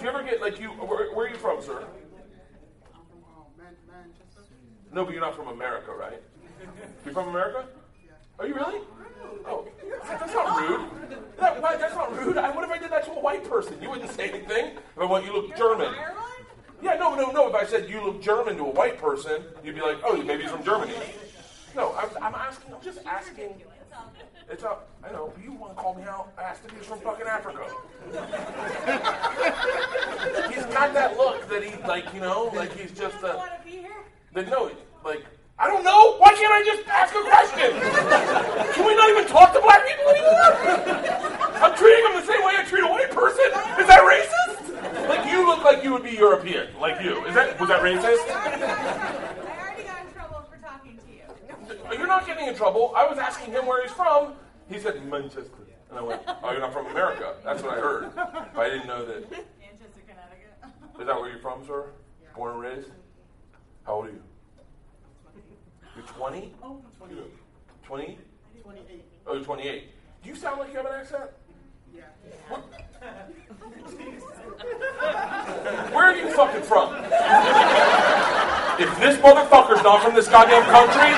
Do you ever get like you? Where, where are you from, sir? I'm from Man- Manchester. No, but you're not from America, right? You're from America? Are you really? Oh, that's not rude. That, why- that's not rude. I, what if I did that to a white person? You wouldn't say anything. If I went, you look German. Yeah, no, no, no. If I said you look German to a white person, you'd be like, oh, maybe he's from Germany. No, I'm, I'm asking. I'm just asking. It's a. I know. You want to call me out? I asked if he's from fucking Africa. he's got that look that he like. You know, like he's just a. Want to be here? Then no, like I don't know. Why can't I just ask a question? Can we not even talk to black people anymore? I'm treating them the same way I treat a white person. Is that racist? Like you look like you would be European, like you. Is that was that racist? I already got in trouble for talking to you. You're not getting in trouble. I was asking him where he's from. He said Manchester, and I went, "Oh, you're not from America." That's what I heard. But I didn't know that. Manchester, Connecticut. Is that where you're from, sir? Born and raised? How old are you? You're 20? Oh, 28. 20? 28. Oh, you're 28. Do you sound like you have an accent? Where are you fucking from? If this motherfucker's not from this goddamn country,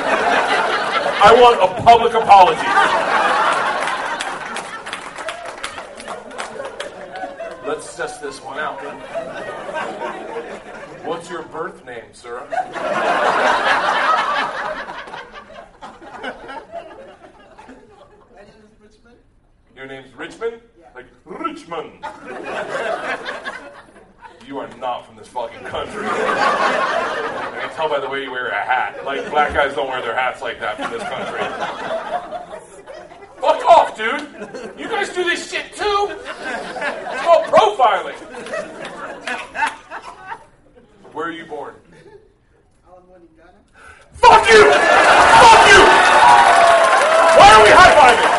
I want a public apology. Let's test this one out. What's your birth name, sir? My name is Richmond. Your name's Richmond? Like Richmond. you are not from this fucking country. I can tell by the way you wear a hat. Like black guys don't wear their hats like that from this country. Fuck off, dude. You guys do this shit too? It's called profiling. Where are you born? I was born in Ghana. Fuck you! Fuck you! Why are we high fiving?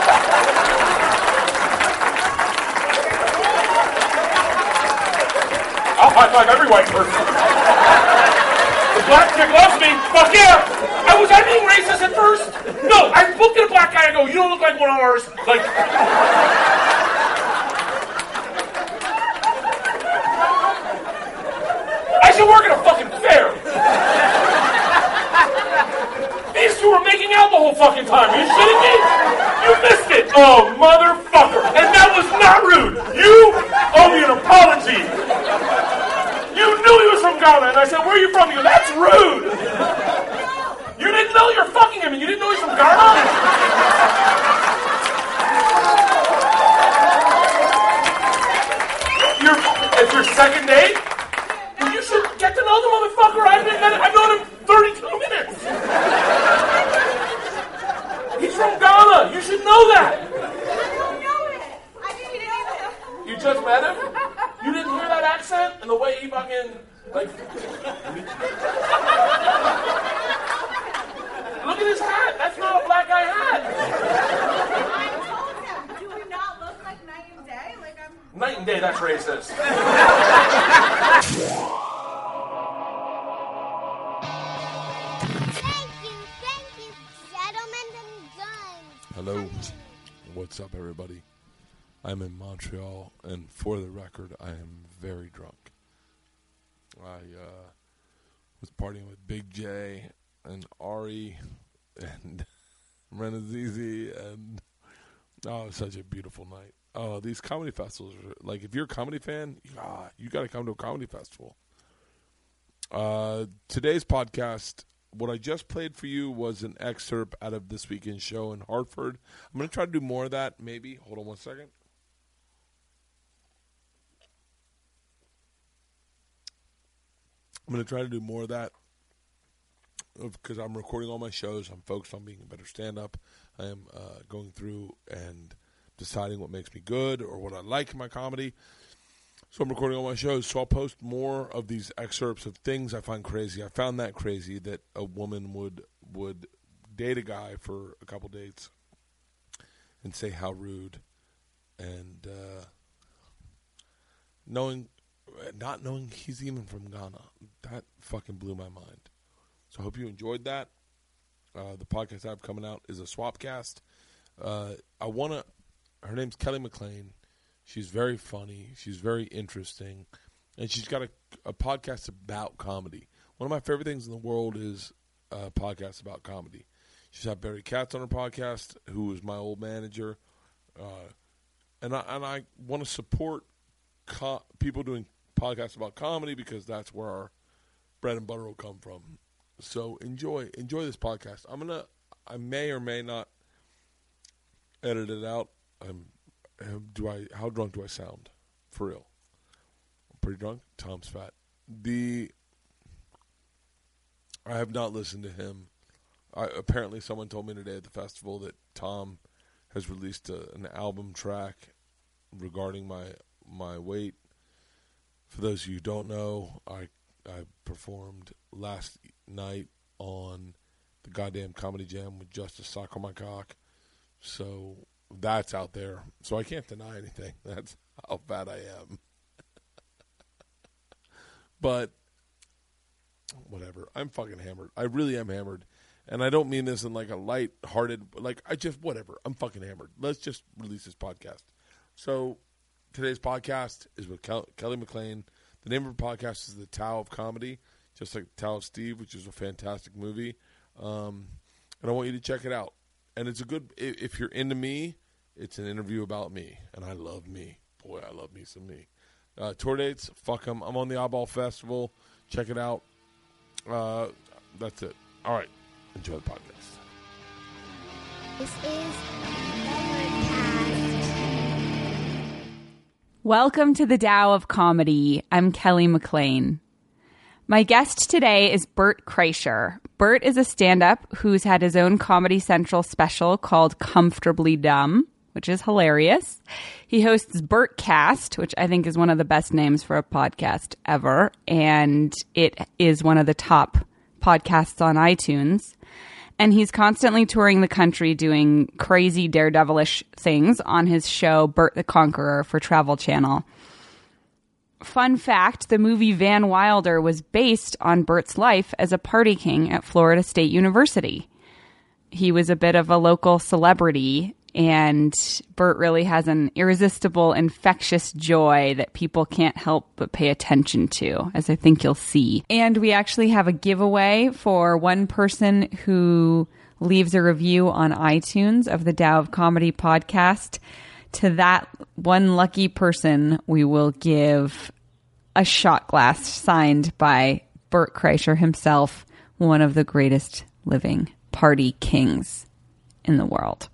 High five every white person. The black chick loves me. Fuck yeah! I was I being racist at first? No, I looked at a black guy and go, you don't look like one of ours. Like. I should work at a fucking fair. These two were making out the whole fucking time. Are you shitting me? You missed it. Oh, motherfucker. And that was not rude. You owe me an apology. You knew he was from Ghana, and I said, where are you from? You that's rude. You didn't know you're fucking him, and you didn't know he's from Ghana? You're, it's your second date? Well, you should get to know the motherfucker. I've been, I've I'm in Montreal, and for the record, I am very drunk. I uh, was partying with Big Jay and Ari and Renazizi, and oh, such a beautiful night. Oh, these comedy festivals are like if you're a comedy fan, ah, you got to come to a comedy festival. Uh, today's podcast, what I just played for you was an excerpt out of this weekend's show in Hartford. I'm going to try to do more of that, maybe. Hold on one second. I'm going to try to do more of that because I'm recording all my shows. I'm focused on being a better stand up. I am uh, going through and deciding what makes me good or what I like in my comedy. So I'm recording all my shows. So I'll post more of these excerpts of things I find crazy. I found that crazy that a woman would would date a guy for a couple dates and say how rude and uh, knowing not knowing he's even from Ghana. That fucking blew my mind. So I hope you enjoyed that. Uh, the podcast I have coming out is a swapcast. Uh, I want to. Her name's Kelly MacLean. She's very funny. She's very interesting. and she's got a, a podcast about comedy. One of my favorite things in the world is a podcast about comedy. She's had Barry Katz on her podcast, who was my old manager, uh, and I and I want to support co- people doing podcasts about comedy because that's where our bread and butter will come from. So enjoy enjoy this podcast. I'm gonna I may or may not edit it out. I'm, do I? How drunk do I sound? For real, I'm pretty drunk. Tom's fat. The I have not listened to him. I, apparently, someone told me today at the festival that Tom has released a, an album track regarding my my weight. For those of you who don't know, I I performed last night on the goddamn comedy jam with Justice Sock my cock. So that's out there. So I can't deny anything. That's how bad I am. but whatever. I'm fucking hammered. I really am hammered. And I don't mean this in like a light hearted like I just whatever. I'm fucking hammered. Let's just release this podcast. So today's podcast is with Kel- Kelly MacLean. The name of her podcast is The Tao of Comedy, just like Tao of Steve, which is a fantastic movie. Um, and I want you to check it out. And it's a good if you're into me, it's an interview about me, and I love me. Boy, I love me some me. Uh, tour dates, fuck them. I'm on the Oddball Festival. Check it out. Uh, that's it. All right, enjoy the podcast. This is Welcome to the Tao of Comedy. I'm Kelly MacLean. My guest today is Bert Kreischer. Bert is a stand up who's had his own Comedy Central special called Comfortably Dumb, which is hilarious. He hosts Bertcast, which I think is one of the best names for a podcast ever, and it is one of the top podcasts on iTunes. And he's constantly touring the country doing crazy daredevilish things on his show Bert the Conqueror for Travel Channel. Fun fact the movie Van Wilder was based on Bert's life as a party king at Florida State University. He was a bit of a local celebrity, and Bert really has an irresistible, infectious joy that people can't help but pay attention to, as I think you'll see. And we actually have a giveaway for one person who leaves a review on iTunes of the Tao of Comedy podcast to that one lucky person, we will give a shot glass signed by Bert Kreischer himself, one of the greatest living party kings in the world.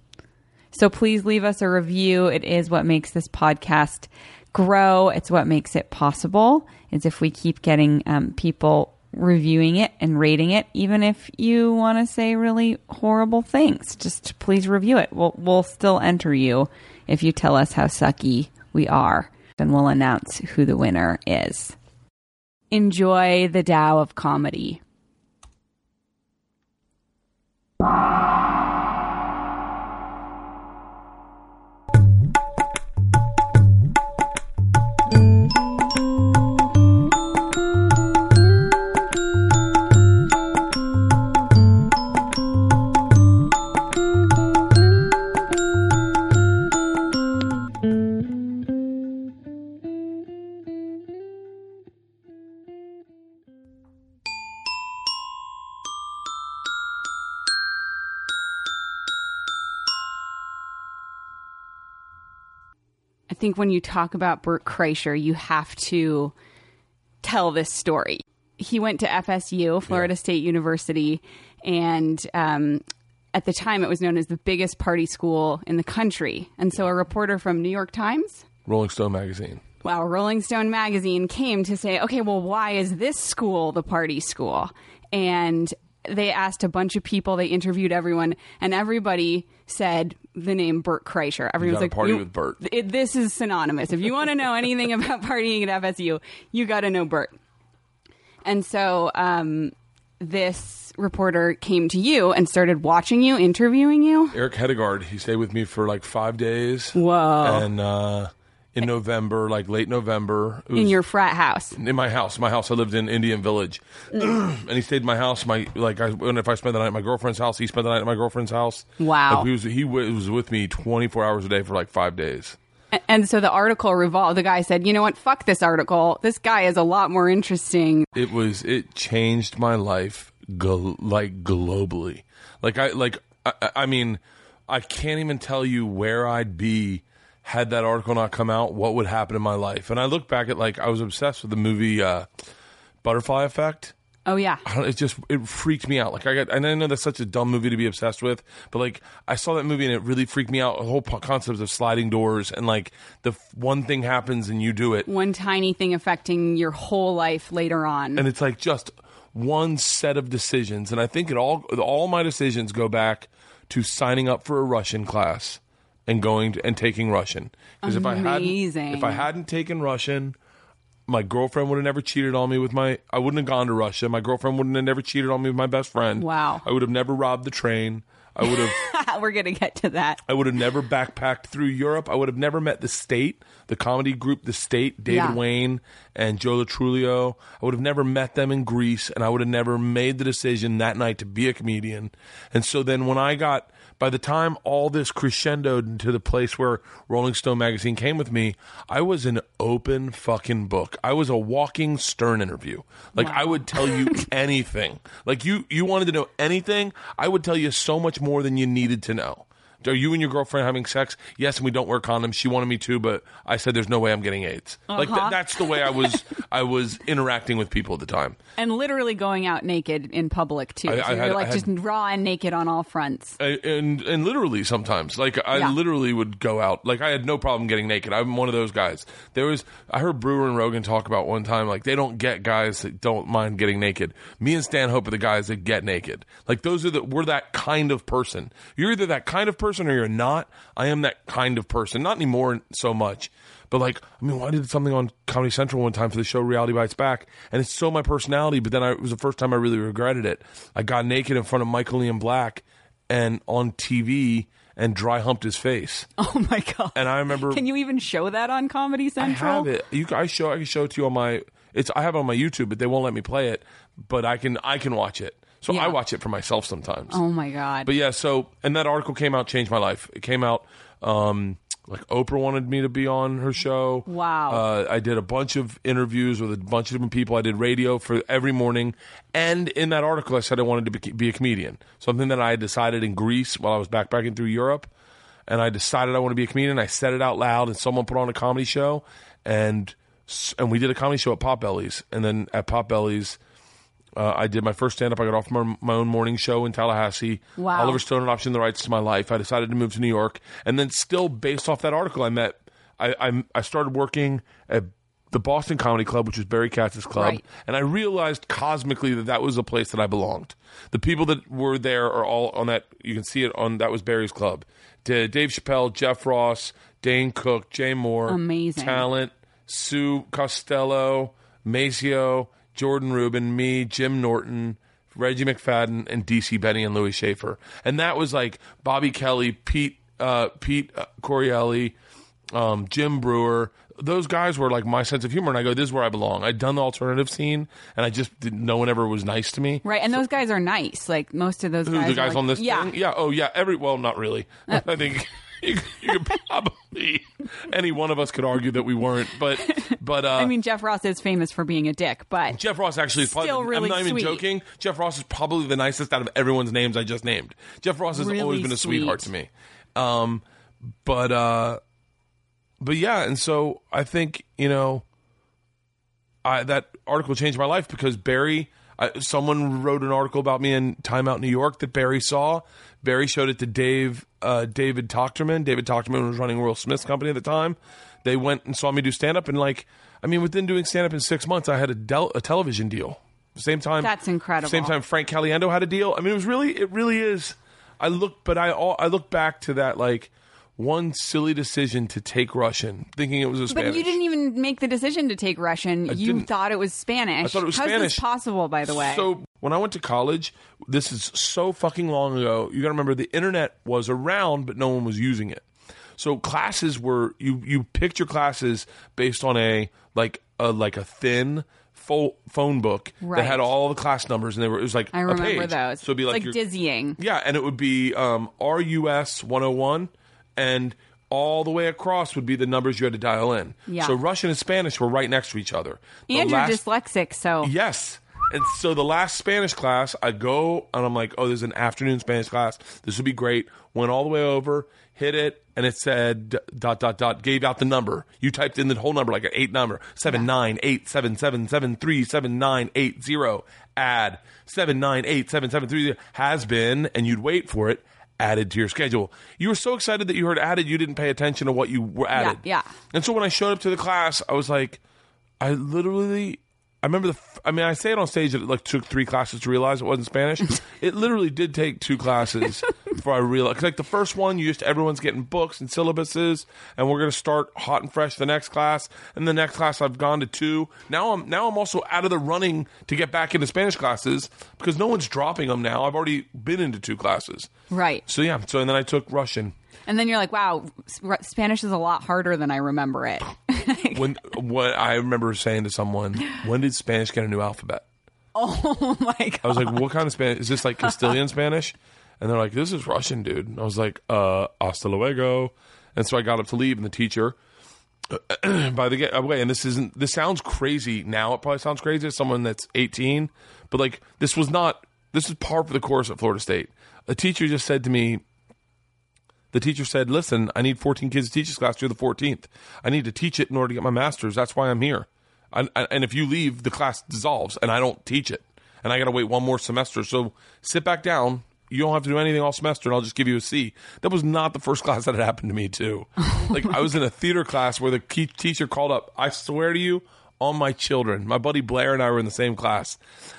So please leave us a review. It is what makes this podcast grow. It's what makes it possible. Is if we keep getting um, people reviewing it and rating it, even if you want to say really horrible things, just please review it. We'll we'll still enter you if you tell us how sucky we are, and we'll announce who the winner is. Enjoy the Tao of comedy. Think when you talk about Bert Kreischer, you have to tell this story. He went to FSU, Florida State University, and um, at the time it was known as the biggest party school in the country. And so a reporter from New York Times, Rolling Stone magazine. wow, Rolling Stone magazine came to say, okay, well, why is this school the party school? And they asked a bunch of people, they interviewed everyone, and everybody said the name Bert Kreischer. Everyone's like, party with Bert." it, this is synonymous. If you want to know anything about partying at FSU, you got to know Bert. And so um, this reporter came to you and started watching you, interviewing you. Erik Hedegaard. He stayed with me for like five days. Whoa. And uh, in November, like late November, In your frat house. in my house. My house. I lived in Indian Village, mm. and he stayed in my house. My like, I, when if I spent the night at my girlfriend's house, he spent the night at my girlfriend's house. Wow. Like, he was he was with me twenty four hours a day for like five days. And so the article revolved. The guy said, "You know what? Fuck this article. This guy is a lot more interesting." it was it changed my life gl- like globally like i like I- I mean i can't even tell you where i'd be had that article not come out what would happen in my life and i look back at like i was obsessed with the movie uh butterfly effect Oh yeah. It just it freaked me out. Like I got, and I know that's such a dumb movie to be obsessed with, but like I saw that movie and it really freaked me out. The whole concept of sliding doors and like the f- one thing happens and you do it, One tiny thing affecting your whole life later on. and it's like just one set of decisions and i think it all all my decisions go back to signing up for a russian class and going to, and taking russian because if i hadn't Amazing. if i hadn't taken russian my girlfriend would have never cheated on me with my i wouldn't have gone to russia my girlfriend wouldn't have never cheated on me with my best friend Wow. i would have never robbed the train i would have We're gonna get to that. I would have never backpacked through Europe. I would have never met the State, the comedy group, the State, David Yeah. Wain and Joe Lo Truglio. I would have never met them in Greece, and I would have never made the decision that night to be a comedian. And so then when I got, by the time all this crescendoed into the place where Rolling Stone magazine came with me, I was an open fucking book. I was a walking Stern interview. Like I would tell you anything. Like you, you wanted to know anything, I would tell you so much more than you needed to know. Are you and your girlfriend having sex? Yes, and we don't wear condoms. She wanted me to, but I said there's no way I'm getting AIDS. Like th- uh-huh. that's the way I was. I was interacting with people at the time. And literally going out naked in public too. I- so I you're had- like had- just raw and naked on all fronts. I- and and literally sometimes like I Yeah. literally would go out like I had no problem getting naked. I'm one of those guys. There was I heard Breuer and Rogan talk about one time like they don't get guys that don't mind getting naked. Me and Stanhope are the guys that get naked. Like those are the we're that kind of person. You're either that kind of person or you're not. I am that kind of person. Not anymore so much. But like, I mean, I did something on Comedy Central one time for the show Reality Bites Back, and it's so my personality. But then I, it was the first time I really regretted it. I got naked in front of Michael Ian Black and on TV and dry humped his face. Oh my god. And I remember Can you even show that on Comedy I Central? have it. You, I show I can show it to you on my. It's I have it on my YouTube, but they won't let me play it. But I can I can watch it. So Yeah. I watch it for myself sometimes. Oh my god. But yeah, so and that article came out, changed my life. It came out um, like Oprah wanted me to be on her show. Wow. Uh, I did a bunch of interviews with a bunch of different people. I did radio for every morning, and in that article, I said I wanted to be, be a comedian. Something that I had decided in Greece while I was backpacking through Europe, and I decided I want to be a comedian. I said it out loud, and someone put on a comedy show, and and we did a comedy show at Potbelly's, and then at Potbelly's. Uh, I did my first stand up. I got off my, my own morning show in Tallahassee. Wow. Oliver Stone and Option the Rights to My Life. I decided to move to New York. And then, still based off that article, I met, I, I, I started working at the Boston Comedy Club, which was Barry Katz's club. Right. And I realized cosmically that that was a place that I belonged. The people that were there are all on that, you can see it on, that was Barry's club. D- Dave Chappelle, Jeff Ross, Dane Cook, Jay Mohr. Amazing. Talent, Sue Costello, Maceo, Jordan Rubin, me, Jim Norton, Reggie McFadden, and DC Benny and Louis Schaefer. And that was like Bobby Kelly, Pete, uh, Pete uh, Correale, um, Jim Breuer. Those guys were like my sense of humor, and I go, "This is where I belong." I'd done the alternative scene, and I just didn't, no one ever was nice to me. right, and those guys are nice. Like most of those Who guys. the are guys like- on this Yeah. thing? Yeah. Oh, yeah. Every well, not really. I think you, you could probably any one of us could argue that we weren't, but but uh, I mean, Jeff Ross is famous for being a dick, but Jeff Ross actually is probably. Still really I'm not even sweet. joking. Jeff Ross is probably the nicest out of everyone's names I just named. Jeff Ross has Really always been a sweetheart to me. Um, but uh, but yeah, and so I think you know, I that article changed my life because Barry. I, someone wrote an article about me in Time Out New York that Barry saw. Barry showed it to Dave, uh, David Tochterman. David Tochterman was running Will Smith's company at the time. They went and saw me do stand up, and like, I mean, within doing stand up in six months, I had a, del- a television deal. Same time, That's incredible. Same time, Frank Caliendo had a deal. I mean, it was really, it really is. I look, but I, all, I look back to that like one silly decision to take Russian, thinking it was a but you didn't even make the decision to take Russian. you didn't. thought it was Spanish. I thought it was How's Spanish. this possible, by the way? So when I went to college, this is so fucking long ago. You got to remember the internet was around, but no one was using it. So classes were you you picked your classes based on a like a like a thin fo- phone book Right. that had all the class numbers, and they were it was like I a remember page. those. So it'd be It's like, like your- dizzying. yeah, and it would be um, RUS 101, and all the way across would be the numbers you had to dial in. Yeah. So Russian and Spanish were right next to each other. The And you're dyslexic, so Yes. And so the last Spanish class, I go and I'm like, oh, there's an afternoon Spanish class. This would be great. Went all the way over, hit it, and it said dot dot dot. Gave out the number. You typed in the whole number, like an eight number, seven nine eight seven seven seven three seven nine eight zero. Add seven nine eight seven seven three has been, and you'd wait for it. Added to your schedule. You were so excited that you heard added, you didn't pay attention to what you were added. yeah. And so when I showed up to the class, I was like, I literally, I remember the, f- I mean, I say it on stage that it like took three classes to realize it wasn't Spanish. it literally did take two classes before I realized. 'cause, like the first one, you just everyone's getting books and syllabuses, and we're gonna start hot and fresh the next class. And the next class, I've gone to two. Now I'm now I'm also out of the running to get back into Spanish classes because no one's dropping them now. I've already been into two classes. right. So yeah, so and then I took Russian. And then you're like, wow, Spanish is a lot harder than I remember it. when what I remember saying to someone, when did Spanish get a new alphabet? oh my god. I was like, what kind of Spanish? Is this like Castilian Spanish? And they're like, this is Russian, dude. And I was like, uh, hasta luego. And so I got up to leave, and the teacher, by the way, and this isn't, this sounds crazy now. It probably sounds crazy to someone that's 18, but like, this was not, this is par for the course at Florida State. A teacher just said to me, the teacher said, "Listen, I need 14 kids to teach this class. You're the 14th. I need to teach it in order to get my master's. That's why I'm here. I, I, and if you leave, the class dissolves, and I don't teach it, and I got to wait one more semester. So sit back down. You don't have to do anything all semester, and I'll just give you a C. That was not the first class that had happened to me too. like I was in a theater class where the key teacher called up. I swear to you, on my children. My buddy Blair and I were in the same class,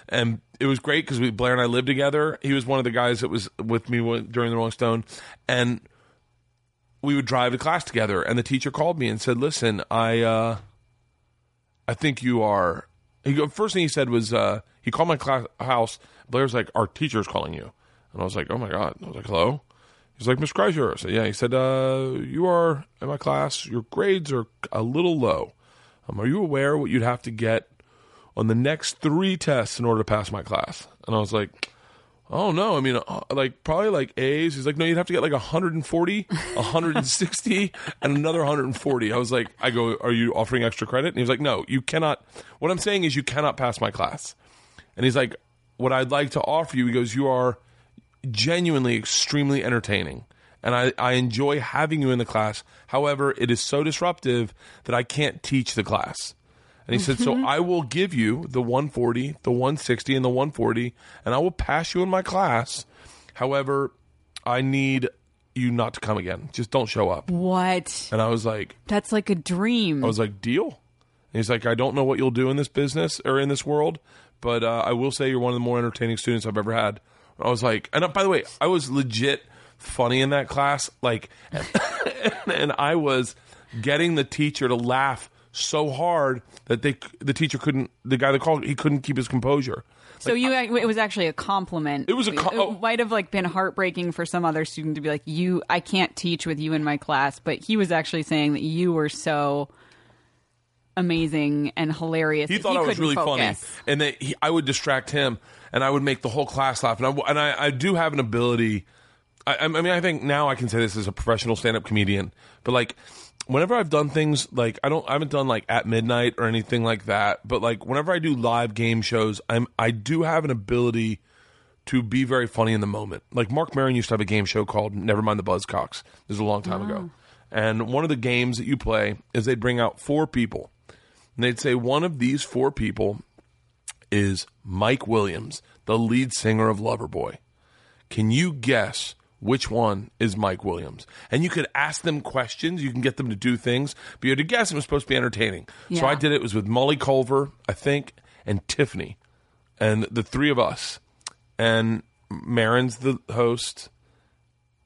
and it was great because we Blair and I lived together. He was one of the guys that was with me during the Rolling Stone, and we would drive to class together. And the teacher called me and said, "Listen, I uh, I think you are." He first thing he said was uh, he called my class house. Blair's like, "Our teacher's calling you," and I was like, "Oh my god!" I was like, "Hello." He's like, Miss Kreischer. I said, yeah. He said, uh, you are in my class. Your grades are a little low. Um, are you aware what you'd have to get on the next three tests in order to pass my class? And I was like, oh no. I mean, uh, like probably like A's. He's like, no, you'd have to get like 140, 160, and another 140. I was like, I go, are you offering extra credit? And he was like, no, you cannot. What I'm saying is you cannot pass my class. And he's like, what I'd like to offer you, he goes, you are genuinely extremely entertaining. And I, I enjoy having you in the class. However, it is so disruptive that I can't teach the class. And he said, So I will give you the 140, the 160, and the 140, and I will pass you in my class. However, I need you not to come again. Just don't show up. What? And I was like, That's like a dream. I was like, deal. And he's like, I don't know what you'll do in this business or in this world, but uh, I will say you're one of the more entertaining students I've ever had. I was like, and uh, by the way, I was legit funny in that class. Like, and, and I was getting the teacher to laugh so hard that they, the teacher couldn't, the guy that called, he couldn't keep his composure. so you, it was actually a compliment. It was a com- oh. It might have like been heartbreaking for some other student to be like, "You, I can't teach with you in my class," but he was actually saying that you were so amazing and hilarious. he thought I was really funny, and that he, I would distract him, and I would make the whole class laugh. And I, and I, I do have an ability. I, I mean, I think now I can say this as a professional stand-up comedian, but like whenever I've done things like I don't, I haven't done like at midnight or anything like that. But like whenever I do live game shows, I'm, I do have an ability to be very funny in the moment. Like Marc Maron used to have a game show called Never Mind the Buzzcocks. This is a long time ago. Oh. And one of the games that you play is they'd bring out four people. And they'd say one of these four people is Mike Williams, the lead singer of Loverboy. Can you guess which one is Mike Williams? And you could ask them questions. You can get them to do things. But you had to guess. It was supposed to be entertaining. So I did it. It was with Molly Culver, I think, and Tiffany. And the three of us. And Maron's the host.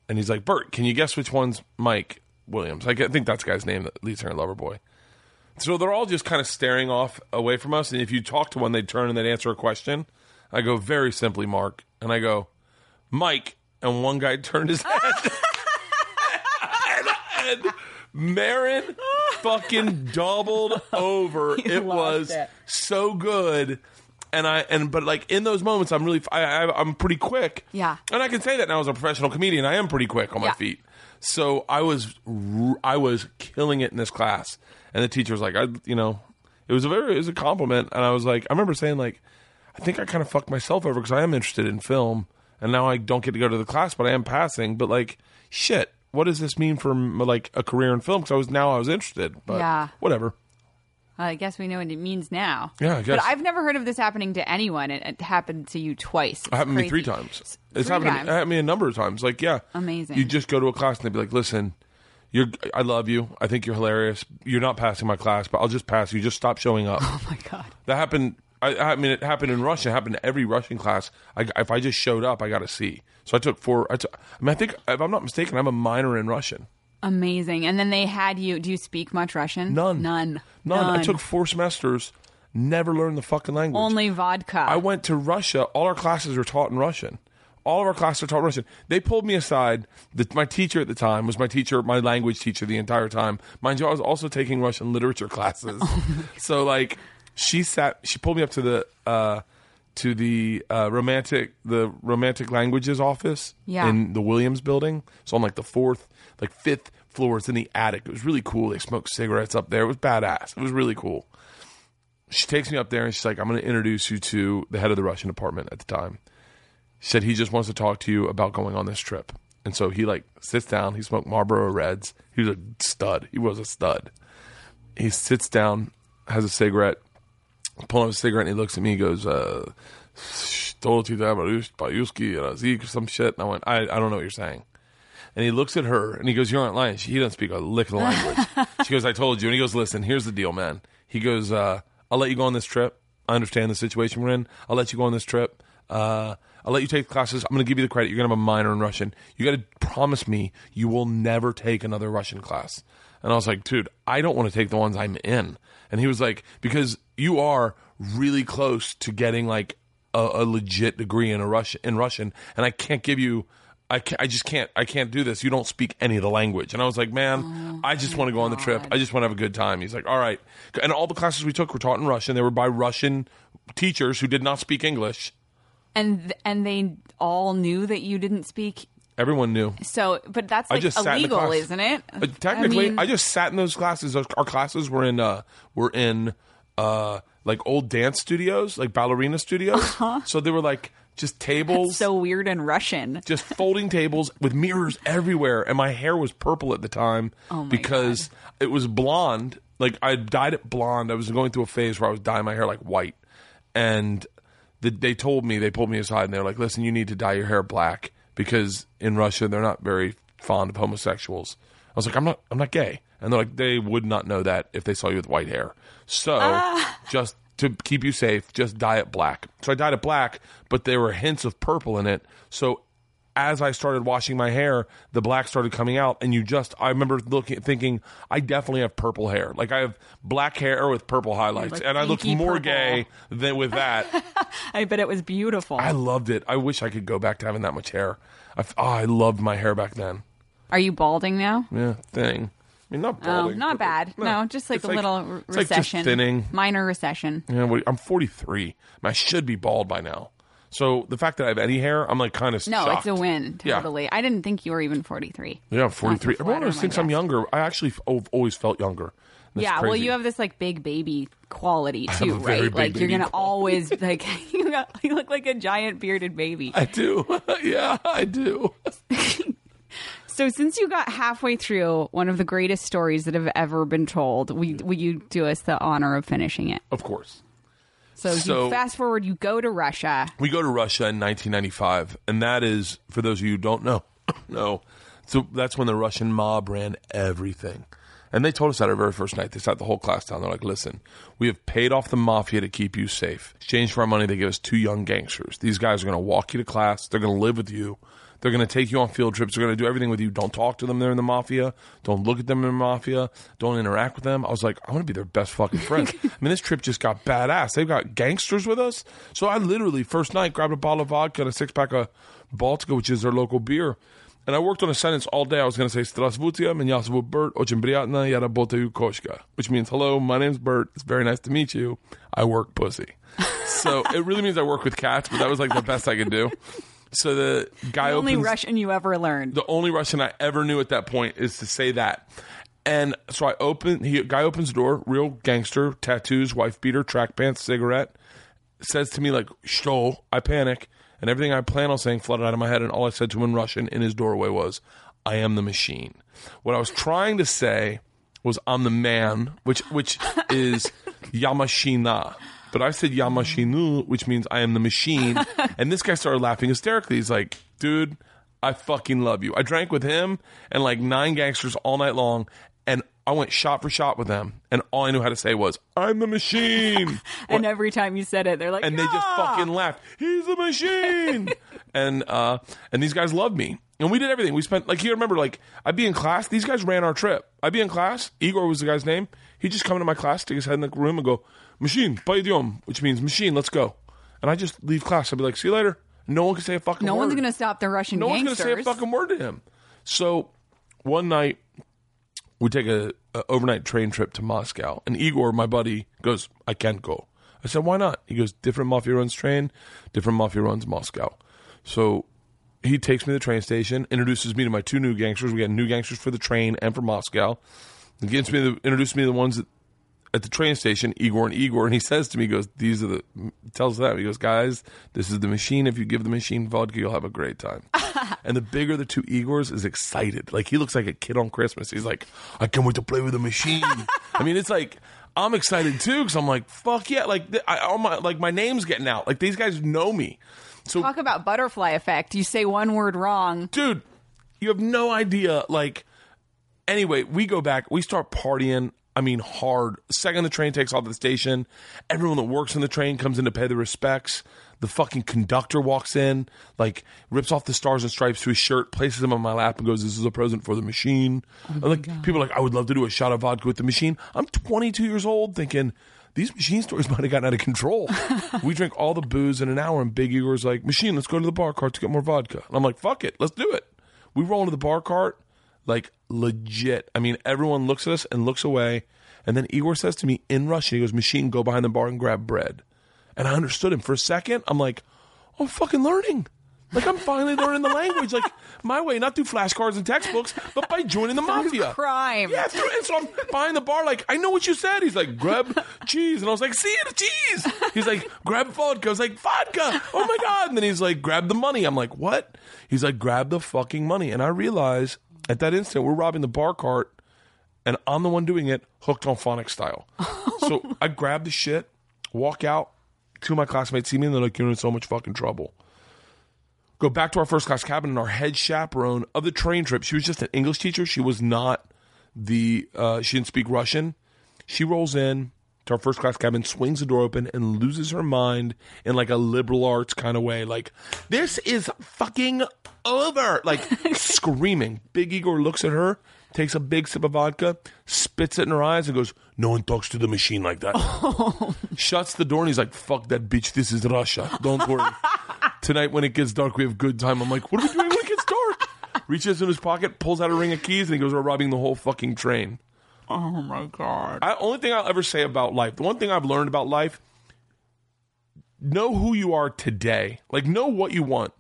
And he's like, Bert, can you guess which one's Mike Williams? I think that's the guy's name, the lead singer of Loverboy. So they're all just kind of staring off away from us. And if you talk to one, they'd turn and they'd answer a question. I go, very simply, Marc. And I go, Mike. And one guy turned his head. and, and Maron fucking doubled over. it was it. so good. And I and but like in those moments, I'm really I, I I'm pretty quick. Yeah. And I can say that now as a professional comedian, I am pretty quick on my Yeah. feet. So I was I was killing it in this class, and the teacher was like, I you know, it was a very it was a compliment, and I was like, I remember saying like, I think I kind of fucked myself over because I am interested in film, and now I don't get to go to the class, but I am passing. But like, shit, what does this mean for like a career in film? Because I was now I was interested, but Yeah. whatever. I guess we know what it means now. Yeah, I guess. But I've never heard of this happening to anyone. It, it happened to you twice. It's It happened to me three times. It's Three happened, times. To me, it happened to me a number of times. Like, yeah, Amazing. You just go to a class and they'd be like, "Listen, you're, I love you. I think you're hilarious. You're not passing my class, but I'll just pass you. Just stop showing up." Oh my god. that happened. I, I mean, it happened in Russian. It happened to every Russian class. I, if I just showed up, I got a C. So I took four. I, took, I mean, I think if I'm not mistaken, I'm a minor in Russian. Amazing. And then they had you. Do you speak much Russian? None. None. None. I took four semesters. Never learned the fucking language. only vodka. I went to Russia. All our classes were taught in Russian. All of our classes are taught Russian. They pulled me aside. The, my teacher at the time was my teacher, my language teacher the entire time. Mind you, I was also taking Russian literature classes. Oh so like, she sat. She pulled me up to the uh, to the uh, romantic the romantic languages office Yeah. in the Williams building. So on like the fourth, like fifth floor. It's in the attic. It was really cool. They smoked cigarettes up there. It was badass. It was really cool she takes me up there and she's like, I'm going to introduce you to the head of the Russian department at the time. She said he just wants to talk to you about going on this trip. And so he like sits down. He smoked Marlboro Reds. He was a stud. He was a stud. He sits down, has a cigarette, pulling up a cigarette and he looks at me and goes, uh, or some shit. And I went, I, I don't know what you're saying. And he looks at her and he goes, You aren't lying. She, he doesn't speak a lick of the language. she goes, I told you. And he goes, Listen, here's the deal, man. He goes, uh, I'll let you go on this trip. I understand the situation we're in. I'll let you go on this trip. Uh, I'll let you take the classes. I'm going to give you the credit. You're going to have a minor in Russian. You got to promise me you will never take another Russian class. And I was like, dude, I don't want to take the ones I'm in. And he was like, because you are really close to getting like a, a legit degree in a Russian in Russian, and I can't give you." I, can't, I just can't. I can't do this. You don't speak any of the language. And I was like, man, I just want to go on the trip. I just want to have a good time. He's like, all right. And all the classes we took were taught in Russian. They were by Russian teachers who did not speak English. and th- and they all knew that you didn't speak. Everyone knew. So, but that's I like just sat in the illegal, isn't it? But technically, I, mean- just sat in those classes. Our classes were in uh, were in uh, like old dance studios, like ballerina studios. So they were like just tables. Uh-huh. so weird in Russian. just folding tables with mirrors everywhere and my hair was purple at the time Oh because it was blonde like i dyed it blonde i was going through a phase where i was dyeing my hair like white and the, they told me they pulled me aside and they're like listen you need to dye your hair black because in russia they're not very fond of homosexuals i was like i'm not i'm not gay and they're like they would not know that if they saw you with white hair so Ah. just to keep you safe, just dye it black. So I dyed it black, but there were hints of purple in it. So as I started washing my hair, the black started coming out, and you just I remember looking thinking, I definitely have purple hair. Like I have black hair with purple highlights, and I look pinky more purple. gay than with that. I bet it was beautiful. I loved it. I wish I could go back to having that much hair. I, oh, I loved my hair back then. Are you balding now? Yeah, thing. Mean, not Oh, not bad. like, No, just like it's a little re- it's like just recession. thinning. Minor recession. Yeah, what- I'm 43. and I should be bald by now. So the fact that I have any hair, I'm like kind of No, shocked. it's a win. Yeah. Totally. I didn't think you were even 43. Yeah, I'm 43. Not to Everyone always thinks I'm younger. I actually f- have always felt younger. That's yeah, well, crazy. you have this like big baby quality have too, a very right? big Like you're baby gonna always like you, got, you look like a giant bearded baby. I do. yeah, I do. So since you got halfway through one of the greatest stories that have ever been told, will, will you do us the honor of finishing it? Of course. So, So- you fast forward, you go to Russia. We go to Russia in 1995, and that is, for those of you who don't know, no. So that's when the Russian mob ran everything. And they told us that our very first night. They sat the whole class down. They're like, listen, we have paid off the mafia to keep you safe. In exchange for our money, they give us two young gangsters. These guys are going to walk you to class. They're going to live with you. They're going to take you on field trips. They're going to do everything with you. Don't talk to them. They're in the mafia. Don't look at them in the mafia. Don't interact with them. I was like, I want to be their best fucking friend. I mean, this trip just got badass. They've got gangsters with us. So I literally, first night, grabbed a bottle of vodka and a six pack of Baltika, which is their local beer. And I worked on a sentence all day. I was going to say, Strasvutia, меня Bert, очень приятно, я which means, hello, my name's Bert, it's very nice to meet you, I work pussy. so it really means I work with cats, but that was like the best I could do so the guy the only opens, Russian you ever learned. The only Russian I ever knew at that point is to say that. And so I open he guy opens the door, real gangster, tattoos, wife beater, track pants, cigarette, says to me like "Shto." I panic, and everything I plan on saying flooded out of my head, and all I said to him in Russian in his doorway was, "I am the machine." What I was trying to say was "I'm the man," which which is Yamashina. But I said Yamashinu, which means I am the machine. and this guy started laughing hysterically. He's like, dude, I fucking love you. I drank with him and like nine gangsters all night long, and I went shot for shot with them, and all I knew how to say was, "I'm the machine," and every time you said it, they're like, and they just fucking laughed. He's the machine, and uh, and these guys loved me, and we did everything. We spent like you remember, like I'd be in class. These guys ran our trip. I'd be in class. Igor was the guy's name. He'd just come into my class, stick his head in the room, and go, machine, paidium, which means machine, let's go. And I just leave class. I'll be like, see you later. No one can say a fucking no word. one's going to stop the Russian No one's going to say a fucking word to him. So one night, we take a, a overnight train trip to Moscow, and Igor, my buddy, goes, "I can't go." I said, "Why not?" He goes, "Different mafia runs train, different mafia runs Moscow." So he takes me to the train station, introduces me to my two new gangsters. We got new gangsters for the train and for Moscow. He gets me, the, introduces me to the ones that at the train station, Igor and Igor, and he says to me, he goes, "These are the." Tells them, he goes, "Guys, this is the machine. If you give the machine vodka, you'll have a great time." and the bigger the two Igors is excited, like he looks like a kid on Christmas. He's like, "I can't wait to play with the machine." I mean, it's like. I'm excited too because I'm like, fuck yeah! Like, I, all my like my name's getting out. Like these guys know me. So Talk about butterfly effect. You say one word wrong. dude, you have no idea. Like, anyway, we go back, we start partying. I mean, hard. Second the train takes off the station, everyone that works in the train comes in to pay the respects. The fucking conductor walks in, like rips off the stars and stripes to his shirt, places them on my lap, and goes, "This is a present for the machine." Oh and like people are like, "I would love to do a shot of vodka with the machine." I'm 22 years old, thinking these machine stores might have gotten out of control. we drink all the booze in an hour, and Big Igor's like, "Machine, let's go to the bar cart to get more vodka." And I'm like, "Fuck it, let's do it." We roll into the bar cart, like legit. I mean, everyone looks at us and looks away, and then Igor says to me in Russian, he goes, "Machine, go behind the bar and grab bread." And I understood him for a second. I'm like, "I'm fucking learning." Like I'm finally learning the language, like my way, not through flashcards and textbooks, but by joining the mafia. crime. Yeah, through, and so I'm behind the bar, like I know what you said. He's like, grab cheese, and I was like, see it, cheese. He's like, grab vodka. I was like, vodka. Oh my god! And then he's like, grab the money. I'm like, what? He's like, grab the fucking money. And I realize at that instant we're robbing the bar cart, and I'm the one doing it, hooked on phonic style. so I grab the shit, walk out. Two of my classmates see me, and they're like, you're in so much fucking trouble go back to our first class cabin and our head chaperone of the train trip she was just an english teacher she was not the uh, she didn't speak russian she rolls in to our first class cabin swings the door open and loses her mind in like a liberal arts kind of way. Like this is fucking over. Like screaming. Big igor looks at her takes a big sip of vodka spits it in her eyes and goes no one talks to the machine like that. Shuts the door and he's like fuck that bitch. This is russia. Don't worry. Tonight when it gets dark, we have good time. I'm like, what are we doing when it gets dark? Reaches in his pocket, pulls out a ring of keys, and he goes, we're robbing the whole fucking train. Oh my god. I, only thing I'll ever say about life, the one thing I've learned about life, know who you are today. Like, know what you want.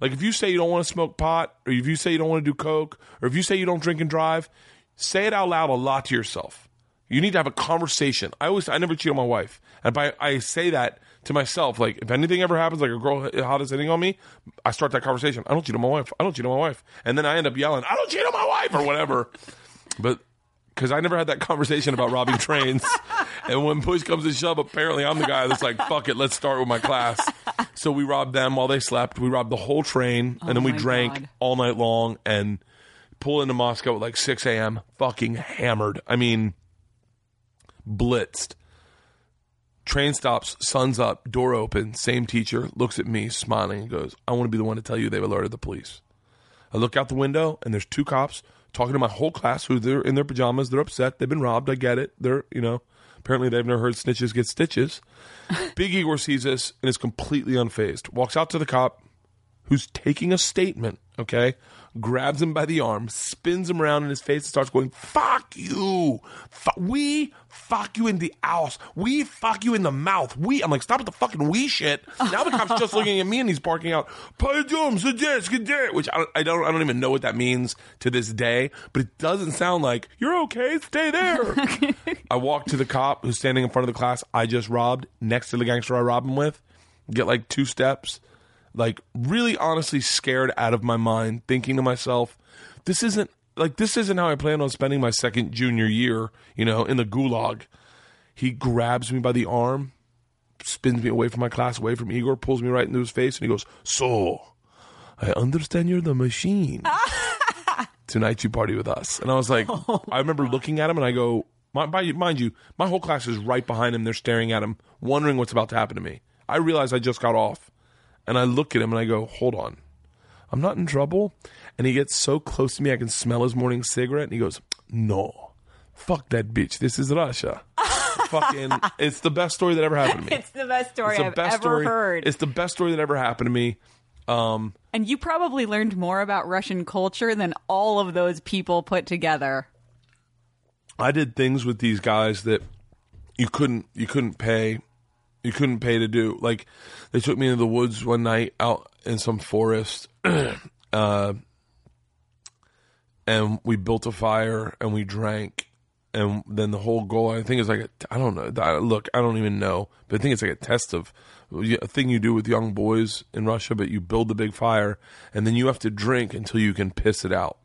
Like, if you say you don't want to smoke pot, or if you say you don't want to do coke, or if you say you don't drink and drive, say it out loud a lot to yourself. You need to have a conversation. I always, I never cheat on my wife, and by I say that to myself. Like, if anything ever happens, like a girl hot is hitting on me, I start that conversation. I don't cheat on my wife. I don't cheat on my wife, and then I end up yelling, "I don't cheat on my wife" or whatever. but because I never had that conversation about robbing trains. And when push comes to shove, apparently I'm the guy that's like, fuck it, let's start with my class. So we robbed them while they slept. We robbed the whole train, and then oh we my drank God. all night long and pull into Moscow at like 6 a.m., fucking hammered. I mean, blitzed. Train stops, sun's up, door open, same teacher, looks at me, smiling, and goes, I want to be the one to tell you they've alerted the police. I look out the window and there's two cops talking to my whole class who they're in their pajamas. They're upset. They've been robbed. I get it. They're, you know, apparently they've never heard snitches get stitches. Big Igor sees this and is completely unfazed. Walks out to the cop who's taking a statement, okay, grabs him by the arm, spins him around in his face, and starts going, fuck you. Fu- we fuck you in the ass. We fuck you in the mouth. We, I'm like, stop with the fucking we shit. Now the cop's just looking at me and he's barking out, "Pardon, suggest, get which I, I don't, I don't even know what that means to this day, but it doesn't sound like, you're okay, stay there. I walk to the cop who's standing in front of the class I just robbed next to the gangster I robbed him with, get like two steps, like really honestly scared out of my mind, thinking to myself, this isn't like this isn't how I plan on spending my second junior year, you know, in the gulag. He grabs me by the arm, spins me away from my class, away from Igor, pulls me right into his face, and he goes, So, I understand you're the machine. Tonight you party with us. And I was like, oh, I remember looking at him and I go, my, by, mind you, my whole class is right behind him. They're staring at him, wondering what's about to happen to me. I realize I just got off. And I look at him and I go, hold on. I'm not in trouble. And he gets so close to me, I can smell his morning cigarette. And he goes, no, fuck that bitch. This is Russia. Fucking, it's the best story that ever happened to me. It's the best story the I've best ever story. heard. It's the best story that ever happened to me. Um, and you probably learned more about Russian culture than all of those people put together. I did things with these guys that you couldn't you couldn't pay you couldn't pay to do. Like they took me into the woods one night out in some forest, uh, and we built a fire and we drank. And then the whole goal, I think, is like a, I don't know. Look, I don't even know, but I think it's like a test of a thing you do with young boys in Russia. But you build the big fire, and then you have to drink until you can piss it out.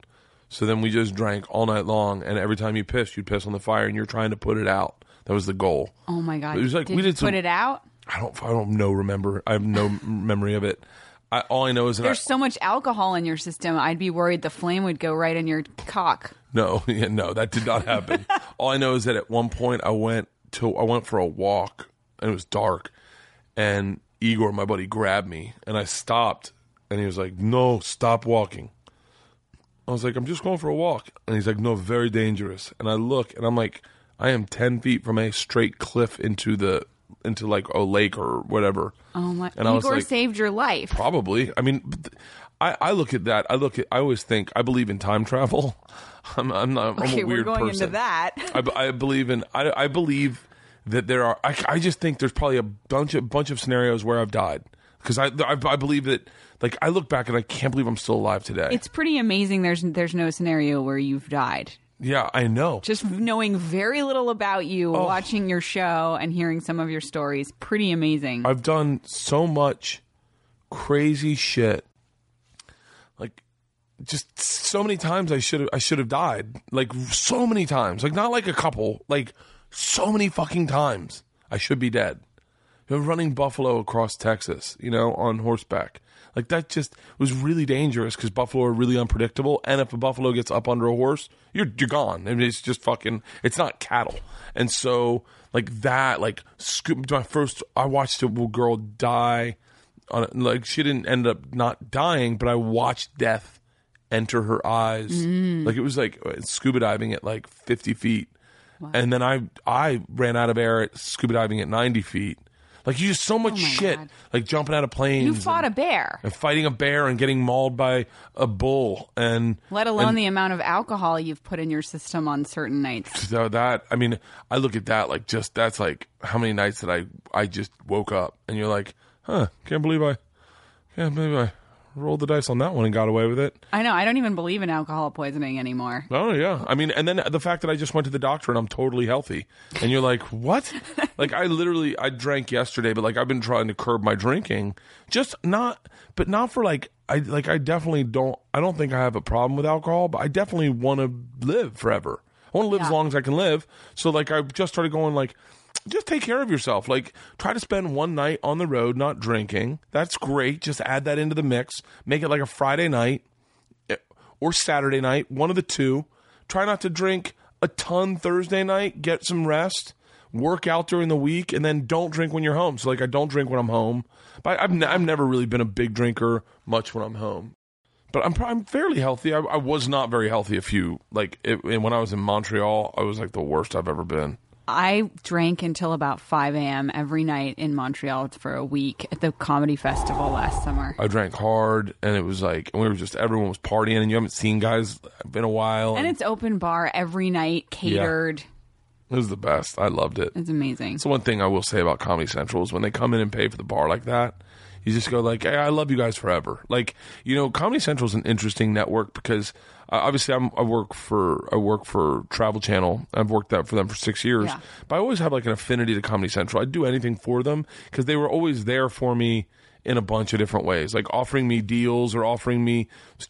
So then we just drank all night long, and every time you pissed, you'd piss on the fire, and you're trying to put it out. That was the goal. Oh my god! It was like did we did some- put it out. I don't, I don't know. Remember, I have no memory of it. I, all I know is that I, There's so much alcohol in your system. I'd be worried the flame would go right in your cock. no, yeah, no, that did not happen. all I know is that at one point I went to, I went for a walk, and it was dark, and Igor, my buddy, grabbed me, and I stopped, and he was like, "No, stop walking." I was like, I'm just going for a walk. And he's like, no, very dangerous. And I look and I'm like, I am 10 feet from a straight cliff into the, into like a lake or whatever. Oh my! And I Igor like, saved your life. Probably. I mean, I, I look at that. I look at, I always think, I believe in time travel. I'm, I'm not, I'm okay, a weird we're going person. into that. I believe in, I, I believe that there are, I, I just think there's probably a bunch of, bunch of scenarios where I've died. Because I, I, I believe that, like, I look back and I can't believe I'm still alive today. It's pretty amazing. There's there's no scenario where you've died. Yeah, I know. Just knowing very little about you, Oh. watching your show, and hearing some of your stories, pretty amazing. I've done so much crazy shit. Like just so many times I should have I should have died. Like so many times. Like not like a couple, like so many fucking times I should be dead. You know, running buffalo across Texas, you know, on horseback. Like that just was really dangerous because buffalo are really unpredictable. And if a buffalo gets up under a horse, you're you're gone. I mean, it's just fucking. It's not cattle. And so like that, like scoop. My first, I watched a girl die. On it. like she didn't end up not dying, but I watched death enter her eyes. Like it was like uh, scuba diving at like 50 feet, and then I I ran out of air at scuba diving at 90 feet. Like you just so much oh my shit, God. like jumping out of planes. you fought and, a bear, and fighting a bear and getting mauled by a bull and let alone and the amount of alcohol you've put in your system on certain nights. so that I mean I look at that like just that's like how many nights that I I just woke up and you're like huh can't believe I can't believe I rolled the dice on that one and got away with it. I know. I don't even believe in alcohol poisoning anymore. oh yeah. I mean and then the fact that I just went to the doctor and I'm totally healthy. And you're like what? Like I literally I drank yesterday but like I've been trying to curb my drinking. Just not but not for like I like I definitely don't I don't think I have a problem with alcohol but I definitely want to live forever. I want to live as long as I can live. So like I've just started going like just take care of yourself like try to spend one night on the road not drinking that's great just add that into the mix make it like a Friday night eh, or Saturday night, one of the two. Try not to drink a ton Thursday night, get some rest, work out during the week, and then don't drink when you're home. So, like, I don't drink when I'm home. But I've, ne- I've never really been a big drinker much when I'm home. But I'm, I'm fairly healthy. I, I was not very healthy a few, like, it, and when I was in Montreal, I was like the worst I've ever been. I drank until about 5 a.m. every night in Montreal for a week at the comedy festival last summer. I drank hard, and it was like and we were just everyone was partying, and you haven't seen guys in a while. And it's open bar every night, catered. it was the best. I loved it. It's amazing. So one thing I will say about Comedy Central is when they come in and pay for the bar like that, you just go like, "Hey, I love you guys forever." Like, you know, Comedy Central is an interesting network because obviously I'm, I work for I work for Travel Channel. I've worked that for them for six years, Yeah. but I always have like an affinity to Comedy Central. I'd do anything for them because they were always there for me in a bunch of different ways, like offering me deals or offering me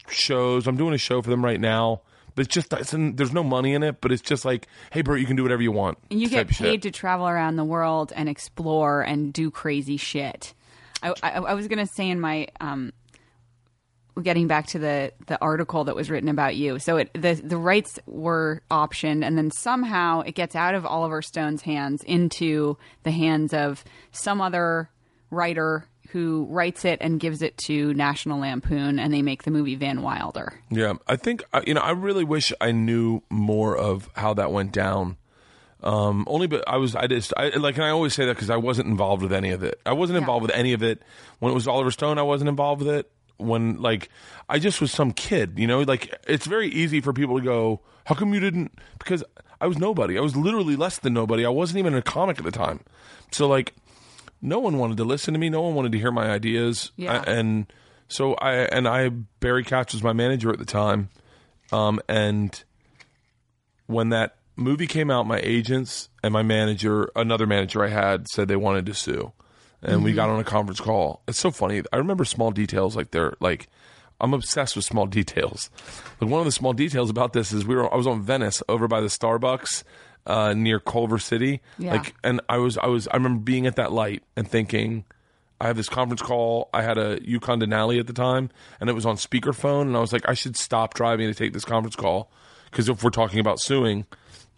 shows. I'm doing a show for them right now. But it's just it's, there's no money in it, but it's just like, hey, Bert, you can do whatever you want. And you get shit. paid to travel around the world and explore and do crazy shit. I, I, I was going to say in my um, getting back to the the article that was written about you. So it the the rights were optioned, and then somehow it gets out of Oliver Stone's hands into the hands of some other writer who writes it and gives it to National Lampoon, and they make the movie Van Wilder. Yeah, I think you know. I really wish I knew more of how that went down. Um, only, but I was, I just, I like, and I always say that because I wasn't involved with any of it. I wasn't Yeah. involved with any of it when it was Oliver Stone. I wasn't involved with it when, like, I just was some kid. You know, like it's very easy for people to go, "How come you didn't?" Because I was nobody. I was literally less than nobody. I wasn't even a comic at the time. So, like, no one wanted to listen to me. No one wanted to hear my ideas. Yeah. I- and so I and I Barry Katz was my manager at the time. Um, and when that movie came out, my agents and my manager, another manager I had, said they wanted to sue, and we got on a conference call. It's so funny. I remember small details like they're like. I'm obsessed with small details. Like one of the small details about this is we were I was on Venice over by the Starbucks uh, near Culver City. Yeah. Like and I was I was I remember being at that light and thinking I have this conference call. I had a Yukon Denali at the time, and it was on speakerphone. And I was like, I should stop driving to take this conference call because if we're talking about suing,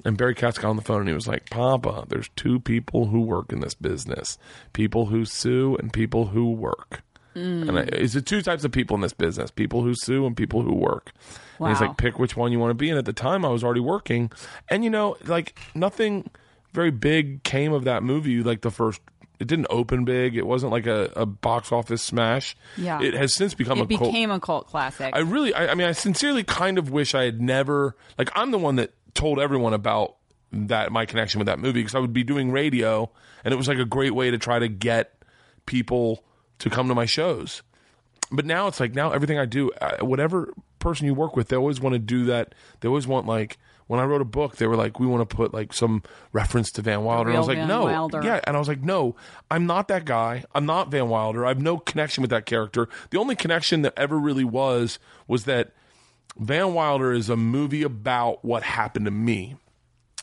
and Barry Katz got on the phone and he was like, Papa, there's two people who work in this business: people who sue and people who work. Mm. And I, is it two types of people in this business? People who sue and people who work. And he's like, pick which one you want to be. And at the time, I was already working, and you know, like nothing very big came of that movie. Like the first, it didn't open big. It wasn't like a, a box office smash. Yeah. it has since become It a cult. became a cult classic. I really, I, I mean, I sincerely kind of wish I had never, like, I'm the one that told everyone about that, my connection with that movie, because I would be doing radio, and it was like a great way to try to get people to come to my shows. But now it's like, now everything I do, uh, whatever person you work with, they always want to do that. They always want, like, when I wrote a book, they were like, we want to put, like, some reference to Van Wilder. And I was like, Van no. Wilder. Yeah, and I was like, no, I'm not that guy. I'm not Van Wilder. I have no connection with that character. The only connection that ever really was was that Van Wilder is a movie about what happened to me.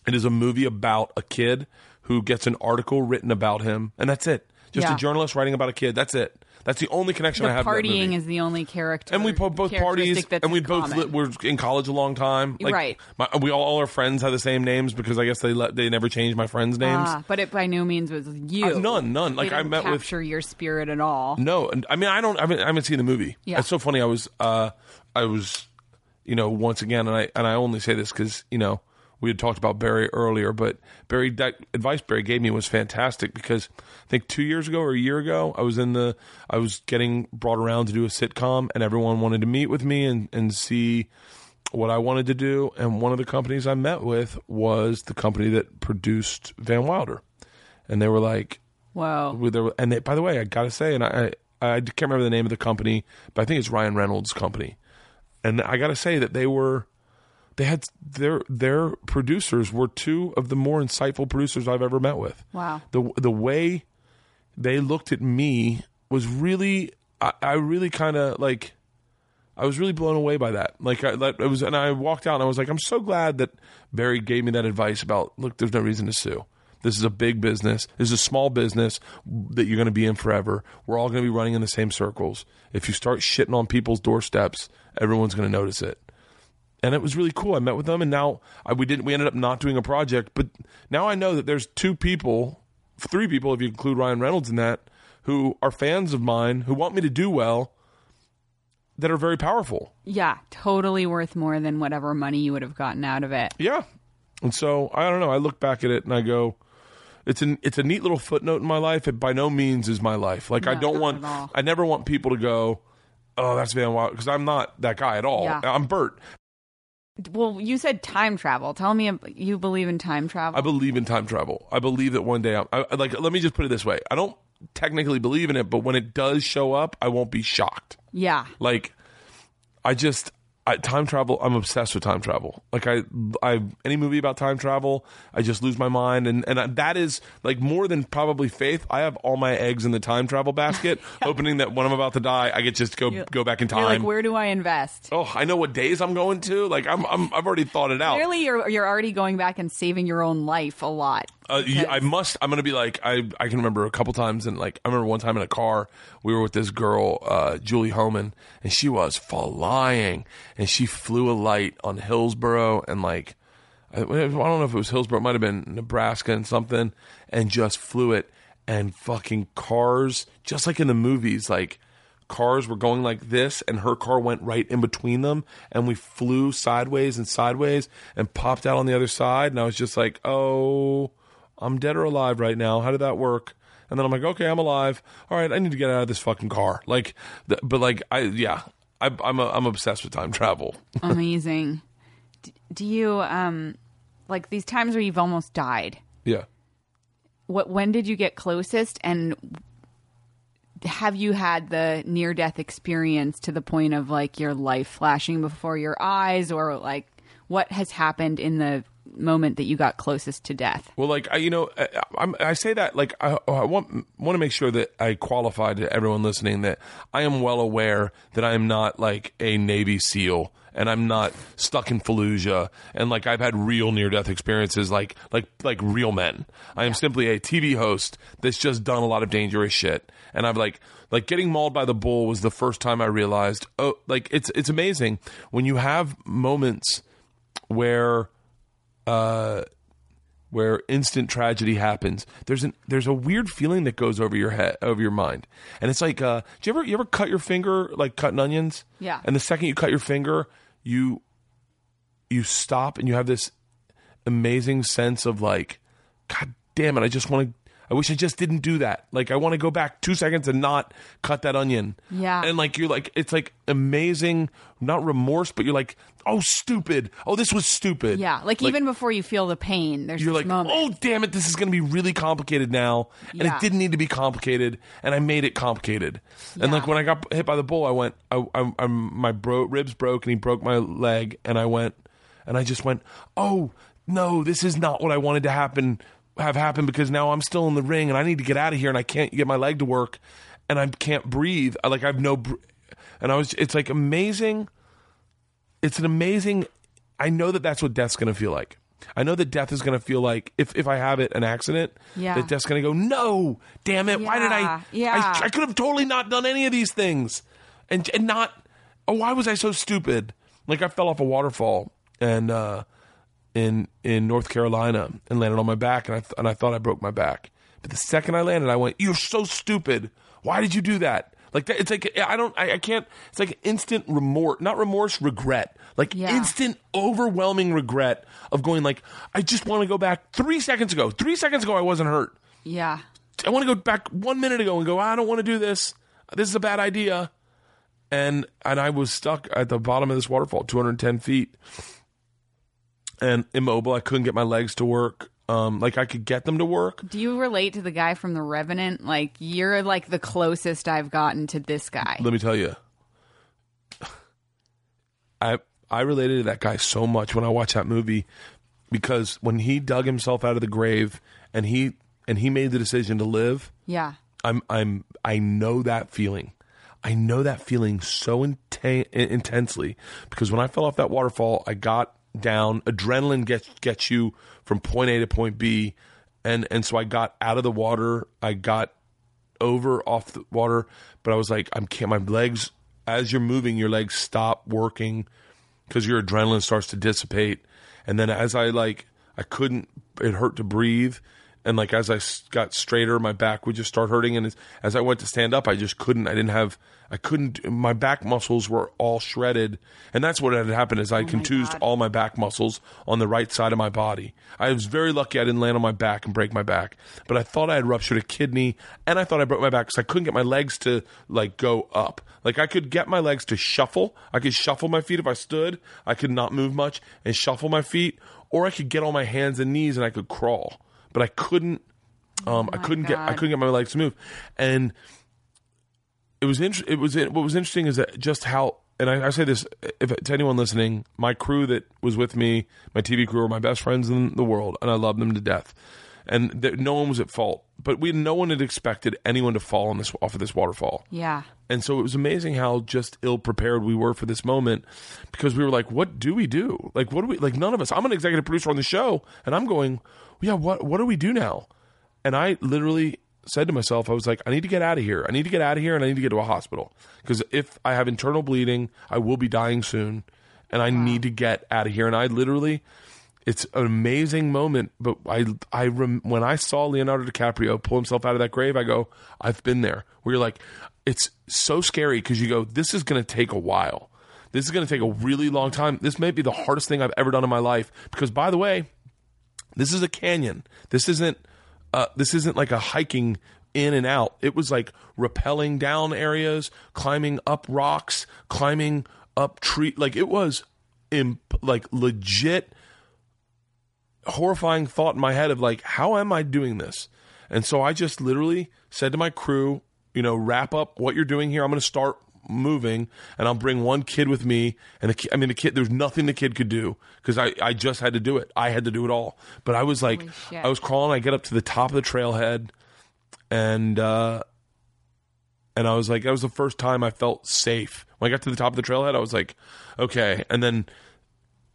It is a movie about a kid who gets an article written about him, and that's it. Just Yeah. a journalist writing about a kid. That's it. That's the only connection the I have. partying is the only character. And we both parties, and we both li- were in college a long time. Like, Right. My, we all, all our friends have the same names because I guess they let they never changed my friends' names. Ah, but it by no means was you. Uh, none, none. Like, They I didn't met with- capture your spirit at all. No, and I mean I don't. I, mean, I haven't seen the movie. Yeah. it's so funny. I was, uh, I was, you know, once again, and I and I only say this because you know we had talked about Barry earlier, but Barry that advice Barry gave me was fantastic because I think two years ago or a year ago I was in the I was getting brought around to do a sitcom, and everyone wanted to meet with me and and see what I wanted to do, and one of the companies I met with was the company that produced Van Wilder, and they were like, wow, and they, by the way, I gotta say, and I, I I can't remember the name of the company, but I think it's Ryan Reynolds' company, and I gotta say that they were, they had their their producers were two of the more insightful producers I've ever met with. Wow. The the way they looked at me was really, I, I really kind of like. I was really blown away by that. Like I, that, it was, and I walked out and I was like, I'm so glad that Barry gave me that advice about, look, there's no reason to sue. This is a big business. This is a small business that you're going to be in forever. We're all going to be running in the same circles. If you start shitting on people's doorsteps, everyone's going to notice it. And it was really cool. I met with them, and now I, we didn't. We ended up not doing a project, but now I know that there's two people, three people, if you include Ryan Reynolds in that, who are fans of mine, who want me to do well, that are very powerful. Yeah, totally worth more than whatever money you would have gotten out of it. Yeah. And so I don't know. I look back at it and I go, it's an it's a neat little footnote in my life. It by no means is my life. Like I don't want. I never want people to go, oh that's Van Wilder because I'm not that guy at all. Yeah. I'm Bert. Well, you said time travel. Tell me you believe in time travel. I believe in time travel. I believe that one day I'm I, I- like. Let me just put it this way. I don't technically believe in it, but when it does show up, I won't be shocked. yeah. Like, I just I, time travel. I'm obsessed with time travel. Like I, I any movie about time travel, I just lose my mind, and and that is like more than probably faith. I have all my eggs in the time travel basket, hoping that when I'm about to die, I get just go go back in time. Like, where do I invest? oh, I know what days I'm going to. Like I'm, I'm I've already thought it out. Clearly, you're you're already going back and saving your own life a lot. Uh, I must. I'm gonna be like I. I can remember a couple times, and like I remember one time in a car, we were with this girl, uh, Julie Homan, and she was flying, and she flew a light on Hillsboro, and like I, I don't know if it was Hillsboro, it might have been Nebraska and something, and just flew it, and fucking cars, just like in the movies, like cars were going like this and her car went right in between them and we flew sideways and sideways and popped out on the other side and I was just like, "Oh, I'm dead or alive right now. How did that work?" And then I'm like, "Okay, I'm alive. All right, I need to get out of this fucking car." Like th- but like I yeah, I I'm a, I'm obsessed with time travel. Amazing. D- do you um like these times where you've almost died? yeah. What when did you get closest and have you had the near death experience to the point of like your life flashing before your eyes or like what has happened in the moment that you got closest to death? Well, like I, you know, I, I'm, I say that like I, oh, I want want to make sure that I qualify to everyone listening that I am well aware that I am not like a Navy SEAL and I'm not stuck in Fallujah and like I've had real near death experiences like like like real men. I am simply a TV host that's just done a lot of dangerous shit and I've like like getting mauled by the bull was the first time I realized oh like it's it's amazing when you have moments where uh, where instant tragedy happens, there's an there's a weird feeling that goes over your head, over your mind, and it's like, uh, do you ever you ever cut your finger like cutting onions? Yeah. And the second you cut your finger, you you stop and you have this amazing sense of like, God damn it, I just want to. I wish I just didn't do that. Like I want to go back two seconds and not cut that onion. Yeah. And like you're like it's like amazing, not remorse, but you're like, oh stupid. Oh this was stupid. Yeah, like, even before you feel the pain, there's you're like, moment. oh damn it, this is going to be really complicated now, and Yeah. it didn't need to be complicated, and I made it complicated. And like when I got hit by the bull, I went, I, I, I my bro, ribs broke, and he broke my leg, and I went, and I just went, oh no, this is not what I wanted to happen, have happen, because now I'm still in the ring, and I need to get out of here, and I can't get my leg to work, and I can't breathe. I, like I have no, br- and I was, it's like amazing it's an amazing i know that that's what death's going to feel like. I know that death is going to feel like if, if i have it an accident Yeah. that death's going to go no! Damn it! Why did i Yeah, yeah. I, I could have totally not done any of these things. And and not oh why was i so stupid? Like i fell off a waterfall and uh in in north carolina and landed on my back and i th- and i thought i broke my back. But the second i landed i went you're so stupid! Why did you do that like that, it's like I don't, I, I can't. It's like instant remorse, not remorse, regret. Like Yeah. instant, overwhelming regret of going. Like I just want to go back three seconds ago. Three seconds ago, I wasn't hurt. yeah. I want to go back one minute ago and go. I don't want to do this. This is a bad idea. And and I was stuck at the bottom of this waterfall, 210 feet, and immobile. I couldn't get my legs to work. Um, like I could get them to work. Do you relate to the guy from The Revenant? Like you're like the closest I've gotten to this guy. Let me tell you, I I related to that guy so much when I watched that movie because when he dug himself out of the grave and he and he made the decision to live, Yeah. I'm I'm I know that feeling. I know that feeling so inten- intensely because when I fell off that waterfall, I got down. Adrenaline gets gets you from point A to point B, and and so I got out of the water. I got over off the water, but I was like, I'm can't. My legs, as you're moving, your legs stop working because your adrenaline starts to dissipate, and then as I like, I couldn't. It hurt to breathe, and like as I got straighter, my back would just start hurting, and as, as I went to stand up, I just couldn't. I didn't have. I couldn't. My back muscles were all shredded, and that's what had happened. Is I oh contused God. all my back muscles on the right side of my body. I was very lucky I didn't land on my back and break my back, but I thought I had ruptured a kidney, and I thought I broke my back because I couldn't get my legs to like go up. Like I could get my legs to shuffle. I could shuffle my feet if I stood. I could not move much and shuffle my feet, or I could get on my hands and knees and I could crawl. But I couldn't. Um, I couldn't get. I couldn't get my legs to move, and it was inter- it was what was interesting is that just how and I, I say this if to anyone listening, my crew that was with me, my TV crew are my best friends in the world, and I love them to death. And th- no one was at fault, but we no one had expected anyone to fall on this off of this waterfall. Yeah. And so it was amazing how just ill prepared we were for this moment because we were like, what do we do? Like, what do we, like, none of us, I'm an executive producer on the show and I'm going, yeah, what, what do we do now? And I literally said to myself, I was like, I need to get out of here. I need to get out of here and I need to get to a hospital because if I have internal bleeding, I will be dying soon and I need to get out of here. And I literally, it's an amazing moment. But I, I rem- when I saw Leonardo DiCaprio pull himself out of that grave, I go, I've been there. Where you're like, it's so scary because you go, this is going to take a while. This is going to take a really long time. This may be the hardest thing I've ever done in my life. Because by the way, this is a canyon. This isn't. Uh, this isn't like a hiking in and out. It was like rappelling down areas, climbing up rocks, climbing up tree. Like it was, imp- like legit horrifying thought in my head of like, how am I doing this? And so I just literally said to my crew, you know, wrap up what you're doing here. I'm going to start moving and I'll bring one kid with me. And the I mean, the kid, there's nothing the kid could do because I, I just had to do it. I had to do it all. But I was like, I was crawling. I get up to the top of the trailhead and, uh, and I was like, that was the first time I felt safe. When I got to the top of the trailhead, I was like, okay. And then,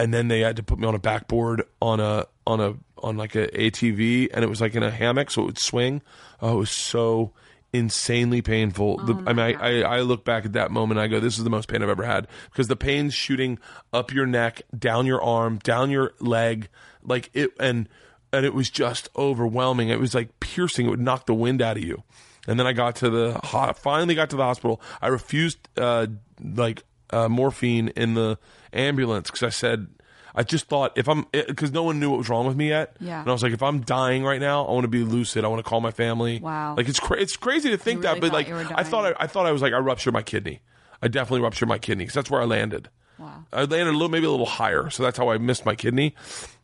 and then they had to put me on a backboard on a on a on like a ATV, and it was like in a hammock, so it would swing. Oh, it was so insanely painful. The, I mean, I, I I look back at that moment, and I go, this is the most pain I've ever had because the pain's shooting up your neck, down your arm, down your leg, like it, and and it was just overwhelming. It was like piercing. It would knock the wind out of you. And then I got to the ho- finally got to the hospital. I refused uh, like uh, morphine in the ambulance because I said I just thought if I'm eh, because no one knew what was wrong with me yet. Yeah. And I was like, if I'm dying right now, I want to be lucid. I want to call my family. Wow. Like it's cra- it's crazy to think You that, but like I thought I. I thought I was like I ruptured my kidney. I definitely ruptured my kidney because that's where I landed. Wow. I landed a little, maybe a little higher, so that's how I missed my kidney.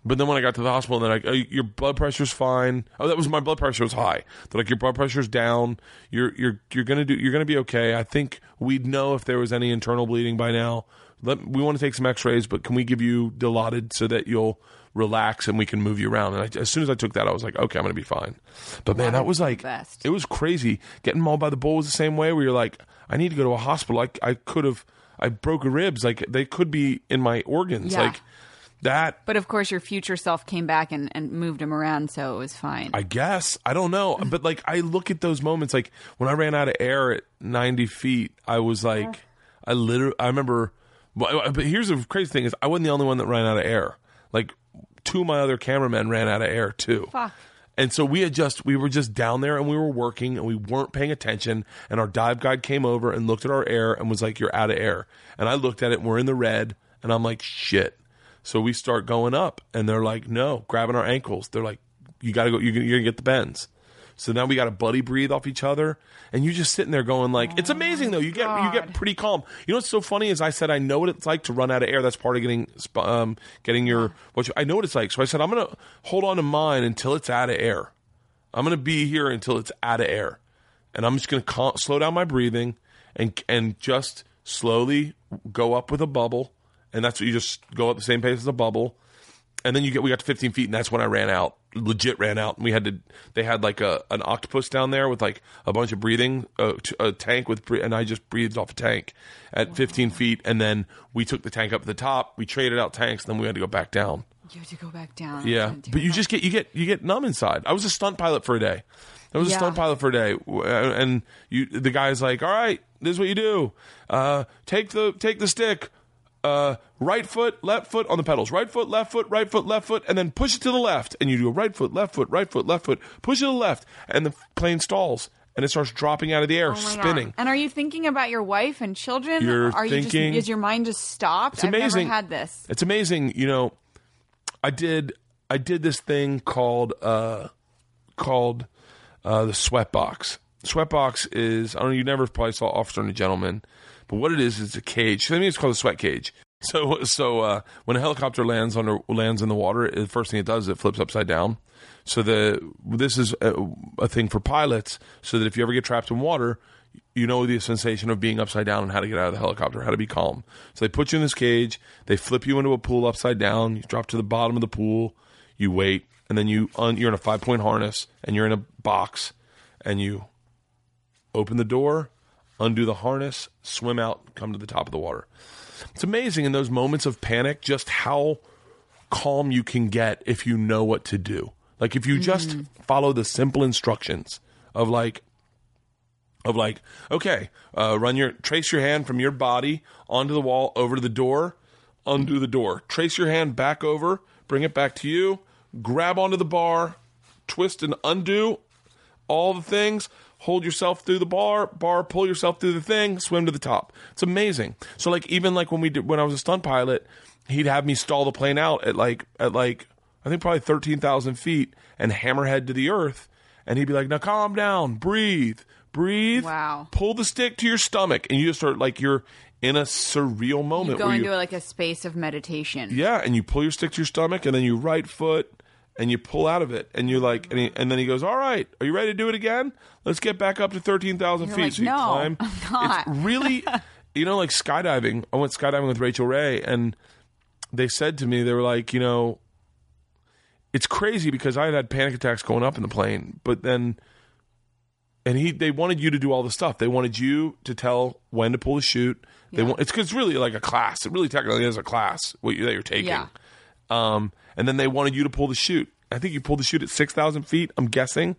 But then when I got to the hospital, and then I, oh, your blood pressure's fine. Oh, that was my blood pressure was high. They're like, your blood pressure's down. You're you're you're gonna do. You're gonna be okay. I think we'd know if there was any internal bleeding by now. Let, we want to take some X-rays, but can we give you Dilaudid so that you'll relax and we can move you around? And I, as soon as I took that, I was like, okay, I'm gonna be fine. But man, that was like best. it was crazy. Getting mauled by the bull was the same way. Where you're like, I need to go to a hospital. I I could have. I broke ribs. Like they could be in my organs. Yeah. Like that. But of course, your future self came back and, and moved him around, so it was fine. I guess I don't know, but like I look at those moments, like when I ran out of air at 90 feet, I was like, I literally, I remember. But uh, but here's the crazy thing: is I wasn't the only one that ran out of air. Like two of my other cameramen ran out of air too. Fuck. And so we had just we were just down there and we were working and we weren't paying attention and our dive guide came over and looked at our air and was like you're out of air. And I looked at it and we're in the red and I'm like shit. So we start going up and they're like no, grabbing our ankles. They're like you got to go you're you're gonna get the bends. So now we got to buddy breathe off each other and you just sitting there going like it's amazing though. You get you get pretty calm. You know what's so funny is I said I know what it's like to run out of air. That's part of getting um getting your what you, I know what it's like. So I said I'm going to hold on to mine until it's out of air. I'm going to be here until it's out of air. And I'm just going to cal- slow down my breathing and and just slowly go up with a bubble. And that's what you just go up the same pace as a bubble. And then you get we got to 15 feet and that's when I ran out. Legit ran out. And we had to they had like a an octopus down there with like a bunch of breathing a, t- a tank with and I just breathed off a tank at 15 feet and then we took the tank up to the top. We traded out tanks and then we had to go back down. You have to go back down. Yeah, but you terrible. just get you get you get numb inside. I was a stunt pilot for a day. I was Yeah. a stunt pilot for a day, uh, and you the guy's like, "All right, this is what you do. Uh, take the take the stick, uh, right foot, left foot on the pedals, right foot, left foot, right foot, left foot, and then push it to the left, and you do a right foot, left foot, right foot, left foot, push it to the left, and the plane stalls, and it starts dropping out of the air, Oh my God. spinning. And are you thinking about your wife and children? You're are you thinking- just is your mind just stopped? It's amazing. I've never had this. It's amazing. You know, I did I did this thing called uh called uh the sweat box. Sweat box is I don't know. You never probably saw Officer and a Gentleman, but what it is is a cage. I mean, it's called a sweat cage. So so uh, when a helicopter lands under lands in the water, the first thing it does is it flips upside down. So the this is a, a thing for pilots, so that if you ever get trapped in water, you know the sensation of being upside down and how to get out of the helicopter, how to be calm. So they put you in this cage, they flip you into a pool upside down, you drop to the bottom of the pool, you wait, and then you un- you're in a five point harness and you're in a box, and you open the door, undo the harness, swim out, come to the top of the water. It's amazing in those moments of panic just how calm you can get if you know what to do. Like if you just follow the simple instructions of like of like, okay, uh, run your trace your hand from your body onto the wall over to the door, undo the door. Trace your hand back over, bring it back to you, grab onto the bar, twist and undo all the things. Hold yourself through the bar, bar, pull yourself through the thing, swim to the top. It's amazing. So like even like when we did when I was a stunt pilot, he'd have me stall the plane out at like at like I think probably thirteen thousand feet and hammerhead to the earth, and he'd be like, "Now calm down, breathe, breathe, Wow. pull the stick to your stomach," and you just start like you're in a surreal moment. You go into you, like a space of meditation. yeah, and you pull your stick to your stomach, and then you right foot, and you pull out of it, and you're like, and, he, and then he goes, "All right, are you ready to do it again? Let's get back up to thirteen thousand feet." like, so you "No, climb. I'm not." It's really, you know, like skydiving. I went skydiving with Rachael Ray, and they said to me, they were like, you know, it's crazy because I had had panic attacks going up in the plane, but then. And he, they wanted you to do all the stuff. They wanted you to tell when to pull the chute. They want it's it's really like a class. It really technically is a class what you, that you're taking. Yeah. Um, and then they wanted you to pull the chute. I think you pulled the chute at six thousand feet. I'm guessing.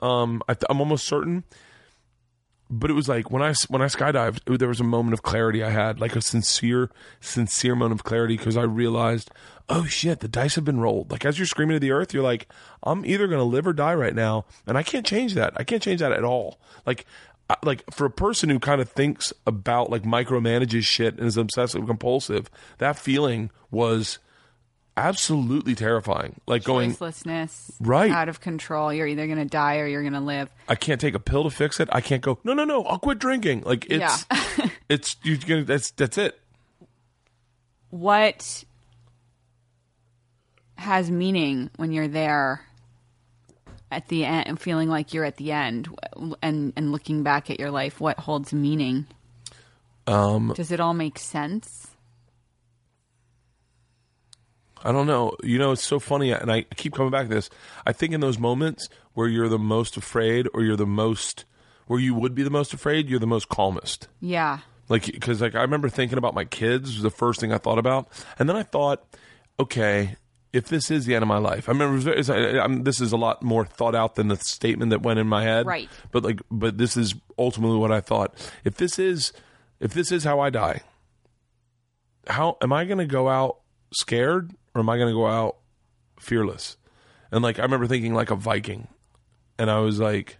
Um, I I'm almost certain. But it was like when I when I skydived, it, there was a moment of clarity I had, like a sincere, sincere moment of clarity because I realized, oh shit, the dice have been rolled. Like as you're screaming to the earth, you're like, I'm either gonna live or die right now, and I can't change that. I can't change that at all. Like. Like for a person who kind of thinks about like micromanages shit and is obsessive compulsive, that feeling was absolutely terrifying. Like going, Choicelessness, Right. out of control. You're either going to die or you're going to live. I can't take a pill to fix it. I can't go. No, no, no. I'll quit drinking. Like it's, it's you're gonna. That's that's it. What has meaning when you're there at the end, feeling like you're at the end, and and looking back at your life? What holds meaning? Um, Does it all make sense? I don't know. You know, it's so funny, and I keep coming back to this. I think in those moments where you're the most afraid, or you're the most, where you would be the most afraid, you're the most calmest. Yeah. Like, because like I remember thinking about my kids was the first thing I thought about, and then I thought, okay, if this is the end of my life, I remember was I- I'm, this is a lot more thought out than the statement that went in my head, Right. But like, but this is ultimately what I thought. If this is, if this is how I die, how am I going to go out scared, or am I going to go out fearless? And like, I remember thinking like a Viking, and I was like,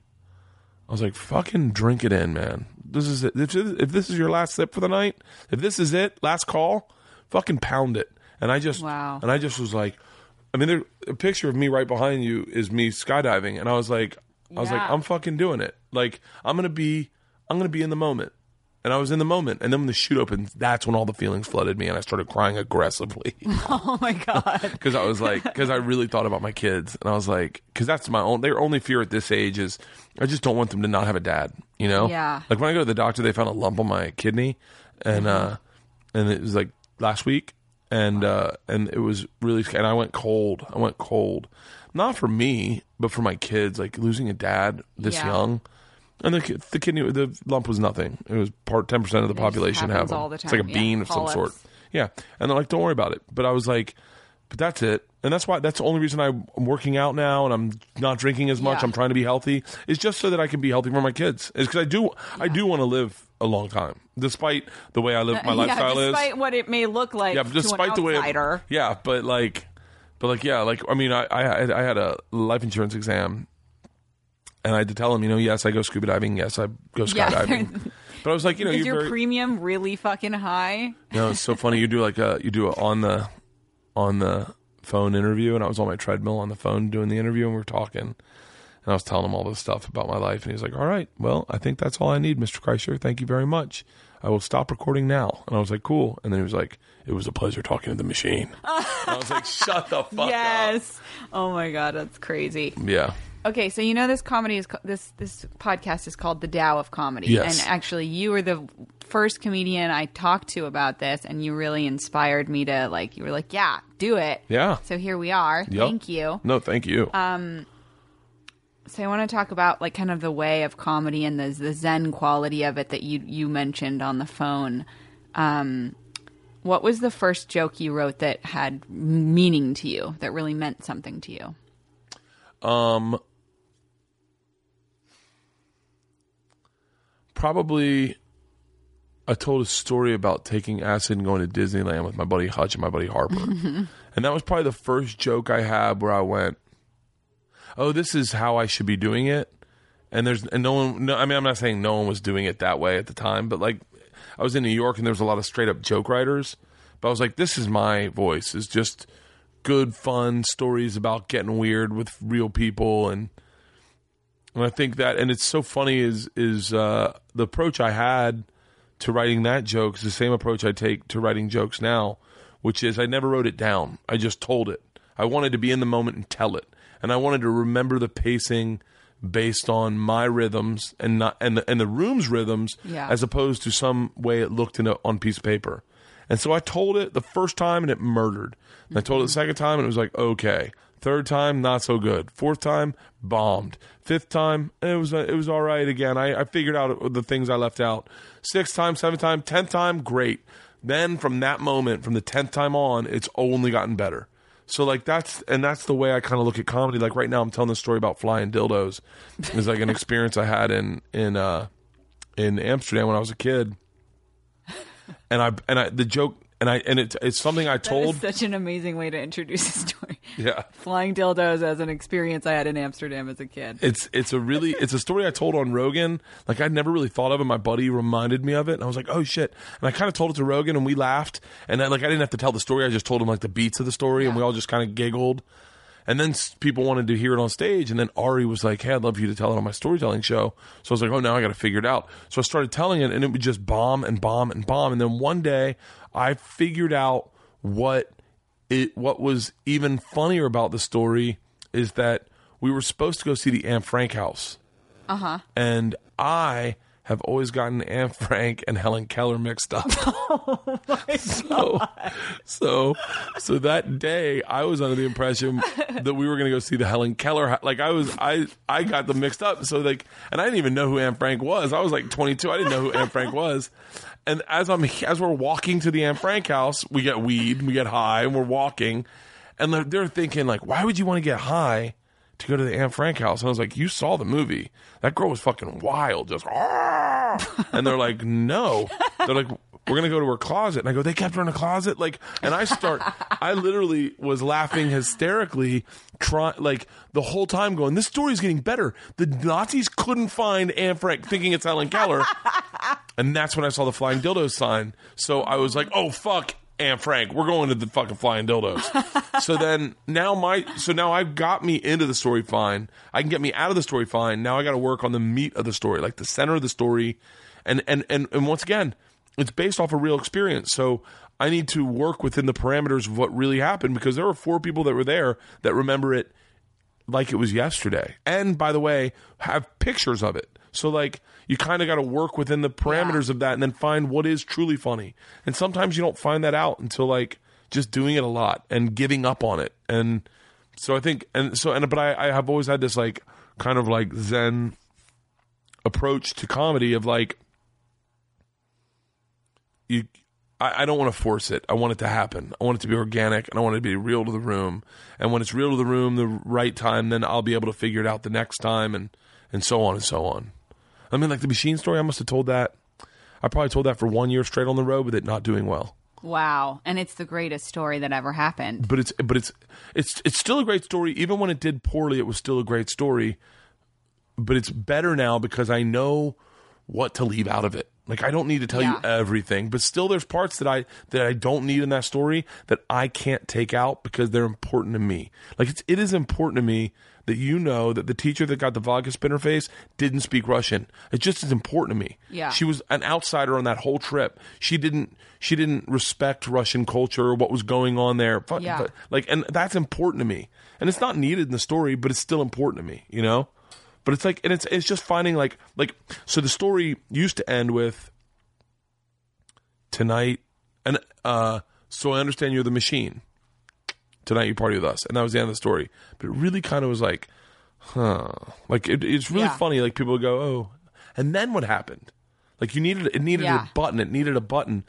I was like, fucking drink it in, man. This is it. If, if this is your last sip for the night, if this is it, last call, fucking pound it. And I just, Wow. and I just was like, I mean, there, a picture of me right behind you is me skydiving, and I was like, I was like, I'm fucking doing it. Like, I'm gonna be, I'm gonna be in the moment. And I was in the moment, and then when the chute opened, that's when all the feelings flooded me, and I started crying aggressively Oh my god. because I was like, because I really thought about my kids, and I was like, because that's my own. Their only fear at this age is I just don't want them to not have a dad. You know? Yeah. Like when I go to the doctor, they found a lump on my kidney, and uh, and it was like last week, and uh, and it was really, and I went cold. I went cold, not for me, but for my kids. Like losing a dad this Yeah. young. And the, the kidney, the lump was nothing. It was part ten percent of the just population have them. all the time. It's like a. Yeah, bean of some sort. Yeah. And they're like, don't worry about it. But I was like, but that's it. And that's why that's the only reason I'm working out now and I'm not drinking as much. Yeah. I'm trying to be healthy. Is just so that I can be healthy for my kids. Is because I do I do want to live a long time, despite the way I live my Uh, yeah, lifestyle is. despite what it may look like Yeah, to despite the way. outsider. yeah, but like, but like, yeah, like I mean, I I I had a life insurance exam, and I had to tell him, you know, yes, I go scuba diving, yes, I go Yeah, skydiving. but I was like, you know, Is your very, premium really fucking high? no, it's so funny. You do like a you do a on the on the phone interview, and I was on my treadmill on the phone doing the interview, and we are talking, and I was telling him all this stuff about my life, and he was like, "All right, well, I think that's all I need, Mr. Kreischer. Thank you very much. I will stop recording now." And I was like, "Cool." And then he was like, "It was a pleasure talking to the machine." I was like, "Shut the fuck up." yes. Oh my god, that's crazy. Yeah. Okay, so you know this comedy is this this podcast is called The Tao of Comedy, Yes. and actually you were the first comedian I talked to about this, and you really inspired me to like. You were like, "Yeah, do it." Yeah. So here we are. Yep. Thank you. No, thank you. Um. So I want to talk about like kind of the way of comedy and the the Zen quality of it that you you mentioned on the phone. Um, what was the first joke you wrote that had meaning to you that really meant something to you? Probably, I told a story about taking acid and going to Disneyland with my buddy Hutch and my buddy Harper, and that was probably the first joke I had where I went, "Oh, this is how I should be doing it." And there's and no one. No, I mean, I'm not saying no one was doing it that way at the time, but like, I was in New York and there was a lot of straight up joke writers. But I was like, this is my voice. Is just good, fun stories about getting weird with real people and. And I think that, and it's so funny is is uh, the approach I had to writing that joke is the same approach I take to writing jokes now, which is I never wrote it down. I just told it. I wanted to be in the moment and tell it, and I wanted to remember the pacing based on my rhythms and not and the, and the room's rhythms, Yeah. as opposed to some way it looked in a, on a piece of paper. And so I told it the first time and it murdered. And I told it the second time and it was like okay. Third time, not so good. Fourth time, bombed. Fifth time, it was it was all right again. I, I figured out the things I left out. Sixth time, seventh time, tenth time, great. Then from that moment, from the tenth time on, it's only gotten better. So like that's and that's the way I kind of look at comedy. Like right now, I'm telling this story about flying dildos. It's like an experience I had in in uh, in Amsterdam when I was a kid, and I and I the joke and I and it, it's something I told. such an amazing way to introduce a story. Yeah. Flying dildos as an experience I had in Amsterdam as a kid. It's it's a really it's a story I told on Rogan. Like I'd never really thought of it. My buddy reminded me of it, and I was like, oh shit! And I kind of told it to Rogan, and we laughed. And then, like I didn't have to tell the story. I just told him like the beats of the story, and we all just kind of giggled. And then people wanted to hear it on stage, and then Ari was like, "Hey, I'd love for you to tell it on my storytelling show." So I was like, "Oh, now I got to figure it out." So I started telling it, and it would just bomb and bomb and bomb. And then one day, I figured out what it what was even funnier about the story is that we were supposed to go see the Anne Frank house. Uh huh. And I have always gotten Anne Frank and Helen Keller mixed up. Oh so, so, so that day I was under the impression that we were going to go see the Helen Keller. Like I was, I, I got them mixed up. So like, and I didn't even know who Anne Frank was. I was like 22. I didn't know who Anne Frank was. And as I'm, as we're walking to the Anne Frank house, we get weed, we get high, and we're walking, and they're, they're thinking like, why would you want to get high? To go to the Anne Frank house. And I was like, You saw the movie. That girl was fucking wild. Just, and they're like, No. They're like, We're going to go to her closet. And I go, They kept her in a closet? Like, and I start, I literally was laughing hysterically, try, like, the whole time going, This story's getting better. The Nazis couldn't find Anne Frank, thinking it's Helen Keller. And that's when I saw the flying dildo sign. So I was like, oh fuck, Anne Frank, we're going to the fucking flying dildos. so then now my so now I've got me into the story fine. I can get me out of the story fine. Now I got to work on the meat of the story, like the center of the story. And and and and once again, it's based off a real experience. So I need to work within the parameters of what really happened because there were four people that were there that remember it like it was yesterday. And by the way, have pictures of it. So like you kind of got to work within the parameters of that and then find what is truly funny. And sometimes you don't find that out until like just doing it a lot and giving up on it. And so I think and so and but I, I have always had this like kind of like zen approach to comedy of like you I, I don't want to force it. I want it to happen. I want it to be organic, and I want it to be real to the room. And when it's real to the room, the right time, then I'll be able to figure it out the next time, and and so on and so on. I mean, like the machine story, I must have told that. I probably told that for one year straight on the road with it not doing well. Wow. And it's the greatest story that ever happened. But it's but it's it's it's still a great story. Even when it did poorly, it was still a great story. But it's better now because I know what to leave out of it. Like I don't need to tell you everything, but still there's parts that I that I don't need in that story that I can't take out because they're important to me. Like it's it is important to me that you know that the teacher that got the vodka spinner face didn't speak Russian. It just is important to me. Yeah. She was an outsider on that whole trip. She didn't she didn't respect Russian culture or what was going on there. Yeah. fu- Like and that's important to me. And it's not needed in the story, but it's still important to me, you know? But it's like and it's it's just finding like like so the story used to end with tonight and uh so I understand you're the machine. Tonight you party with us. And that was the end of the story. But it really kind of was like, huh. Like it, it's really Yeah. funny. Like people would go, Oh and then what happened? Like you needed it needed Yeah. a button. It needed a button.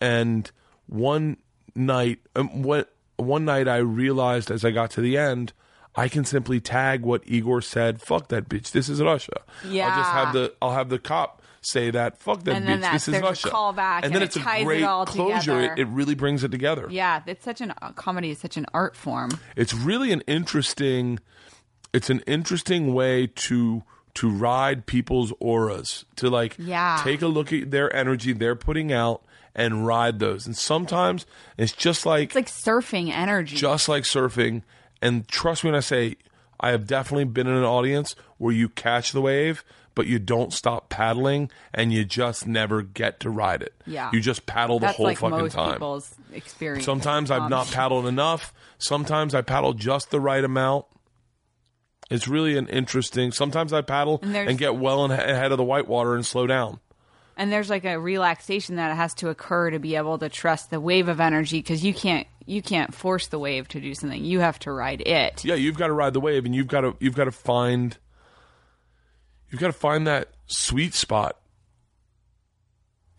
And one night um, what one night I realized as I got to the end I can simply tag what Igor said. Fuck that bitch. This is Russia. Yeah. I'll just Yeah. have the I'll have the cop say that. Fuck that And then that- This is Russia. callback and and then it it's a ties it all closure. together. It, it really brings it together. Yeah, it's such an uh, comedy is such an art form. It's really an interesting. It's an interesting way to to ride people's auras to like Yeah. take a look at their energy they're putting out and ride those. And sometimes it's just like It's like surfing energy. just like surfing. And trust me when I say I have definitely been in an audience where you catch the wave, but you don't stop paddling and you just never get to ride it. Yeah. You just paddle the That's whole like fucking most time. people's experience. Sometimes I've not paddled enough. Sometimes I paddle just the right amount. It's really an interesting. Sometimes I paddle And and, get well in, ahead of the whitewater and slow down. and there's like a relaxation that has to occur to be able to trust the wave of energy because you can't you can't force the wave to do something. You have to ride it. Yeah, you've got to ride the wave, and you've got to you've got to find you've got to find that sweet spot.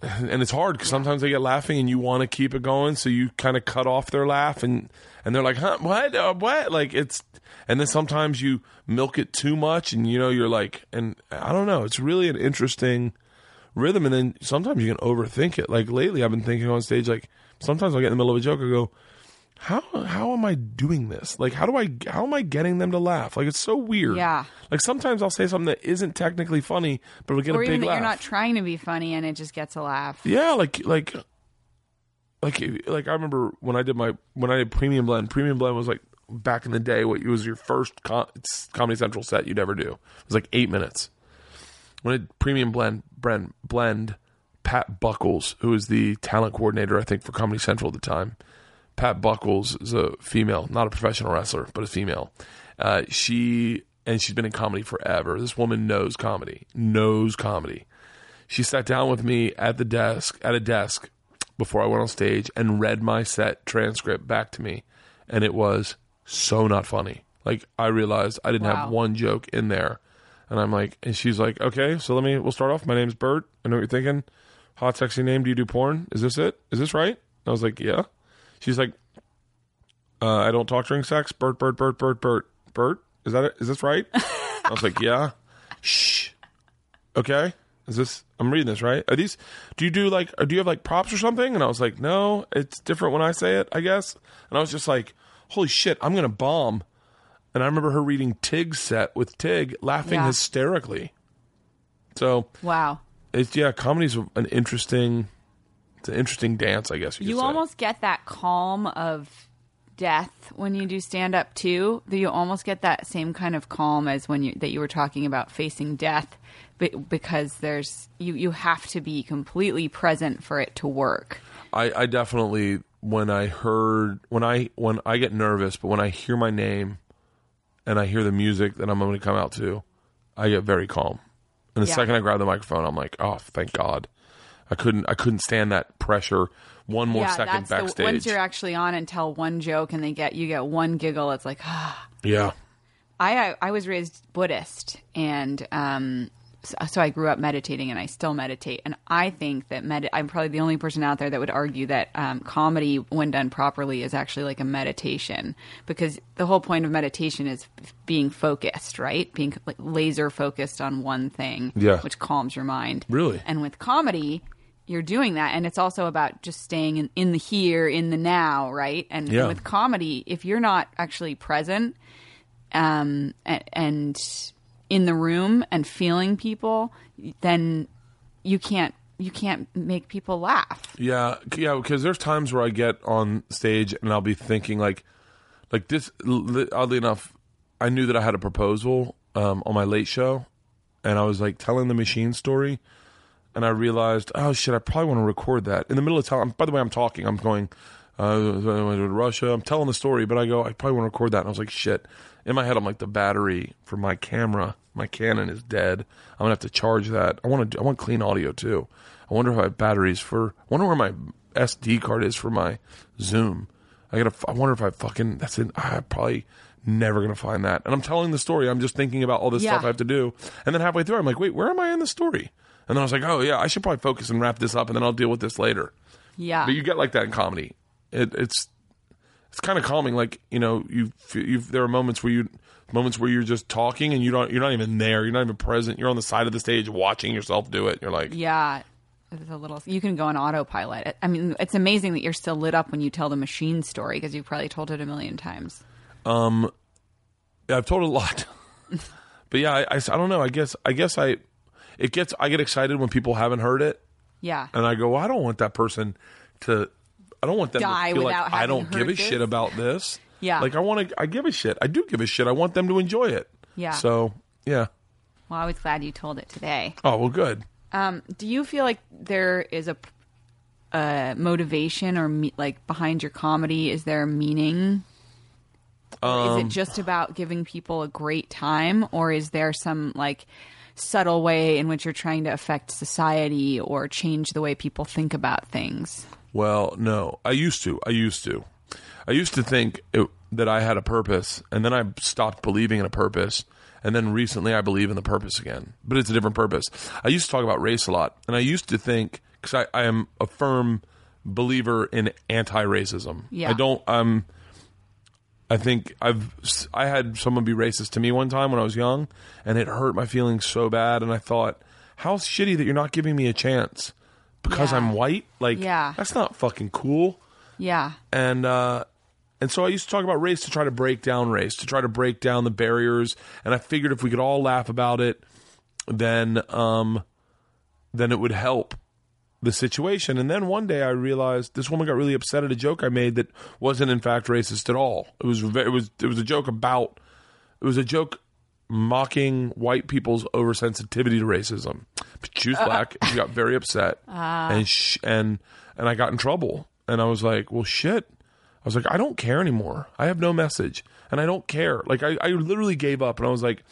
And it's hard because sometimes they get laughing, and you want to keep it going, so you kind of cut off their laugh, and and they're like, "Huh? What? Uh, what?" Like it's, and then sometimes you milk it too much, and you know you're like, and I don't know. It's really an interesting rhythm, and then sometimes you can overthink it. Like lately, I've been thinking on stage, like sometimes I'll get in the middle of a joke, I go, how how am I doing this? Like how do I how am I getting them to laugh? Like it's so weird. Yeah. Like sometimes I'll say something that isn't technically funny, but it'll get Or a even big that laugh. you're not trying to be funny and it just gets a laugh. yeah, like like like like I remember when I did my when I did Premium Blend. Premium Blend was like back in the day. What it was your first co- Comedy Central set you'd ever do? It was like eight minutes. When I did Premium Blend blend blend, Pat Buckles, who was the talent coordinator, I think for Comedy Central at the time. Pat Buckles is a female, not a professional wrestler, but a female. Uh, she and she's been in comedy forever. This woman knows comedy, knows comedy. She sat down with me at the desk at a desk before I went on stage and read my set transcript back to me, and it was so not funny. Like I realized I didn't Wow. have one joke in there, and I'm like, and she's like, okay, so let me we'll start off. My name's Bert. I know what you're thinking. Hot, sexy name. Do you do porn? Is this it? Is this right? I was like, yeah. She's like, uh, I don't talk during sex. Bert, Bert, Bert, Bert, Bert, Bert. Is that it? Is this right? I was like, yeah. Shh. Okay. Is this? I'm reading this right. Are these? Do you do like? Or do you have like props or something? And I was like, no. It's different when I say it, I guess. And I was just like, holy shit, I'm gonna bomb. And I remember her reading Tig's set with Tig, laughing Yeah. hysterically. So Wow. it's yeah, comedy's an interesting. It's an interesting dance, I guess. You, You could say. almost get that calm of death when you do stand up too. That you almost get that same kind of calm as when you that you were talking about facing death, but because there's you you have to be completely present for it to work. I, I definitely when I heard when I when I get nervous, but when I hear my name and I hear the music that I'm going to come out to, I get very calm. And the Yeah. second I grab the microphone, I'm like, oh, thank God. I couldn't I couldn't stand that pressure. One more second that's the backstage. once you're actually on and tell one joke and they get you get one giggle. It's like ah. yeah, I I, I was raised Buddhist and um so so I grew up meditating and I still meditate. And I think that med- I'm probably the only person out there that would argue that um, comedy, when done properly, is actually like a meditation because the whole point of meditation is being focused, right? Being like laser focused on one thing, Yeah. which calms your mind. Really? And with comedy, you're doing that. And it's also about just staying in, in the here, in the now, right? And, Yeah. and with comedy, if you're not actually present, um, and, and in the room and feeling people, then you can't you can't make people laugh. Yeah, yeah. Because there's times where I get on stage and I'll be thinking like, like this. Oddly enough, I knew that I had a proposal um, on my late show, and I was like telling the machine story, and I realized, oh shit, I probably want to record that in the middle of time. By the way, I'm talking. I'm going. Uh, I to Russia. I'm telling the story, but I go. I probably want to record that. And I was like, shit. In my head, I'm like, the battery for my camera, my Canon is dead. I'm gonna have to charge that. I want to. I want clean audio too. I wonder if I have batteries for. I wonder where my SD card is for my Zoom. I gotta. I wonder if I fucking. That's it. I'm probably never gonna find that. And I'm telling the story. I'm just thinking about all this Yeah. stuff I have to do. And then halfway through, I'm like, wait, where am I in the story? And then I was like, oh yeah, I should probably focus and wrap this up, and then I'll deal with this later. Yeah. But you get like that in comedy. It, it's it's kind of calming. Like you know, you there are moments where you moments where you're just talking and you don't you're not even there. You're not even present. You're on the side of the stage watching yourself do it. You're like, yeah. It's a little. You can go on autopilot. I mean, it's amazing that you're still lit up when you tell the machine story because you've probably told it a million times. Um, yeah, I've told a lot, but yeah, I, I, I don't know. I guess I guess I it gets I get excited when people haven't heard it, Yeah. and I go, well, I don't want that person to. I don't want them Die to feel like I don't give a heard shit about this. Yeah. like I want to. I give a shit. I do give a shit. I want them to enjoy it. Yeah. So yeah. Well, I was glad you told it today. Oh well, good. Um, do you feel like there is a, a motivation or me, like behind your comedy? Is there a meaning? Or is it just about giving people a great time, or is there some like subtle way in which you're trying to affect society or change the way people think about things? Well, no, I used to. I used to. I used to think it, that I had a purpose, and then I stopped believing in a purpose. And then recently, I believe in the purpose again, but it's a different purpose. I used to talk about race a lot, and I used to think because I, I am a firm believer in anti-racism. Yeah. I don't. Um, I think I've I had someone be racist to me one time when I was young, and it hurt my feelings so bad. And I thought, how shitty that you're not giving me a chance because Yeah. I'm white. Like, Yeah. that's not fucking cool. Yeah, And uh, and so I used to talk about race to try to break down race, to try to break down the barriers. And I figured if we could all laugh about it, then um, then it would help the situation. And then one day I realized this woman got really upset at a joke I made that wasn't in fact racist at all. It was it was it was a joke about it was a joke mocking white people's oversensitivity to racism. But she was black and she got very upset. Ah. And sh- and and I got in trouble. And I was like, "Well, shit." I was like, "I don't care anymore. I have no message, and I don't care." Like I, I literally gave up, and I was like,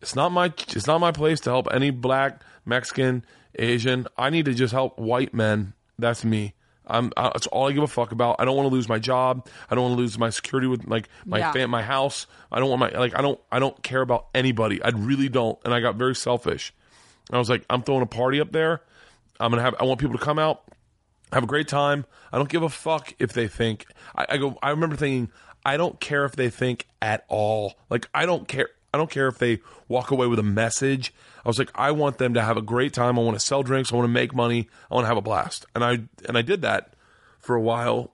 it's not my it's not my place to help any black, Mexican, Asian. I need to just help white men. That's me. I'm I, that's all I give a fuck about. I don't want to lose my job. I don't want to lose my security with like my Yeah. fam, my house. I don't want my like I don't I don't care about anybody. I really don't. And I got very selfish. And I was like, I'm throwing a party up there. I'm gonna have. I want people to come out, have a great time. I don't give a fuck if they think. I, I go. I remember thinking, I don't care if they think at all. Like I don't care. I don't care if they walk away with a message. I was like, I want them to have a great time. I want to sell drinks. I want to make money. I want to have a blast. And I and I did that for a while,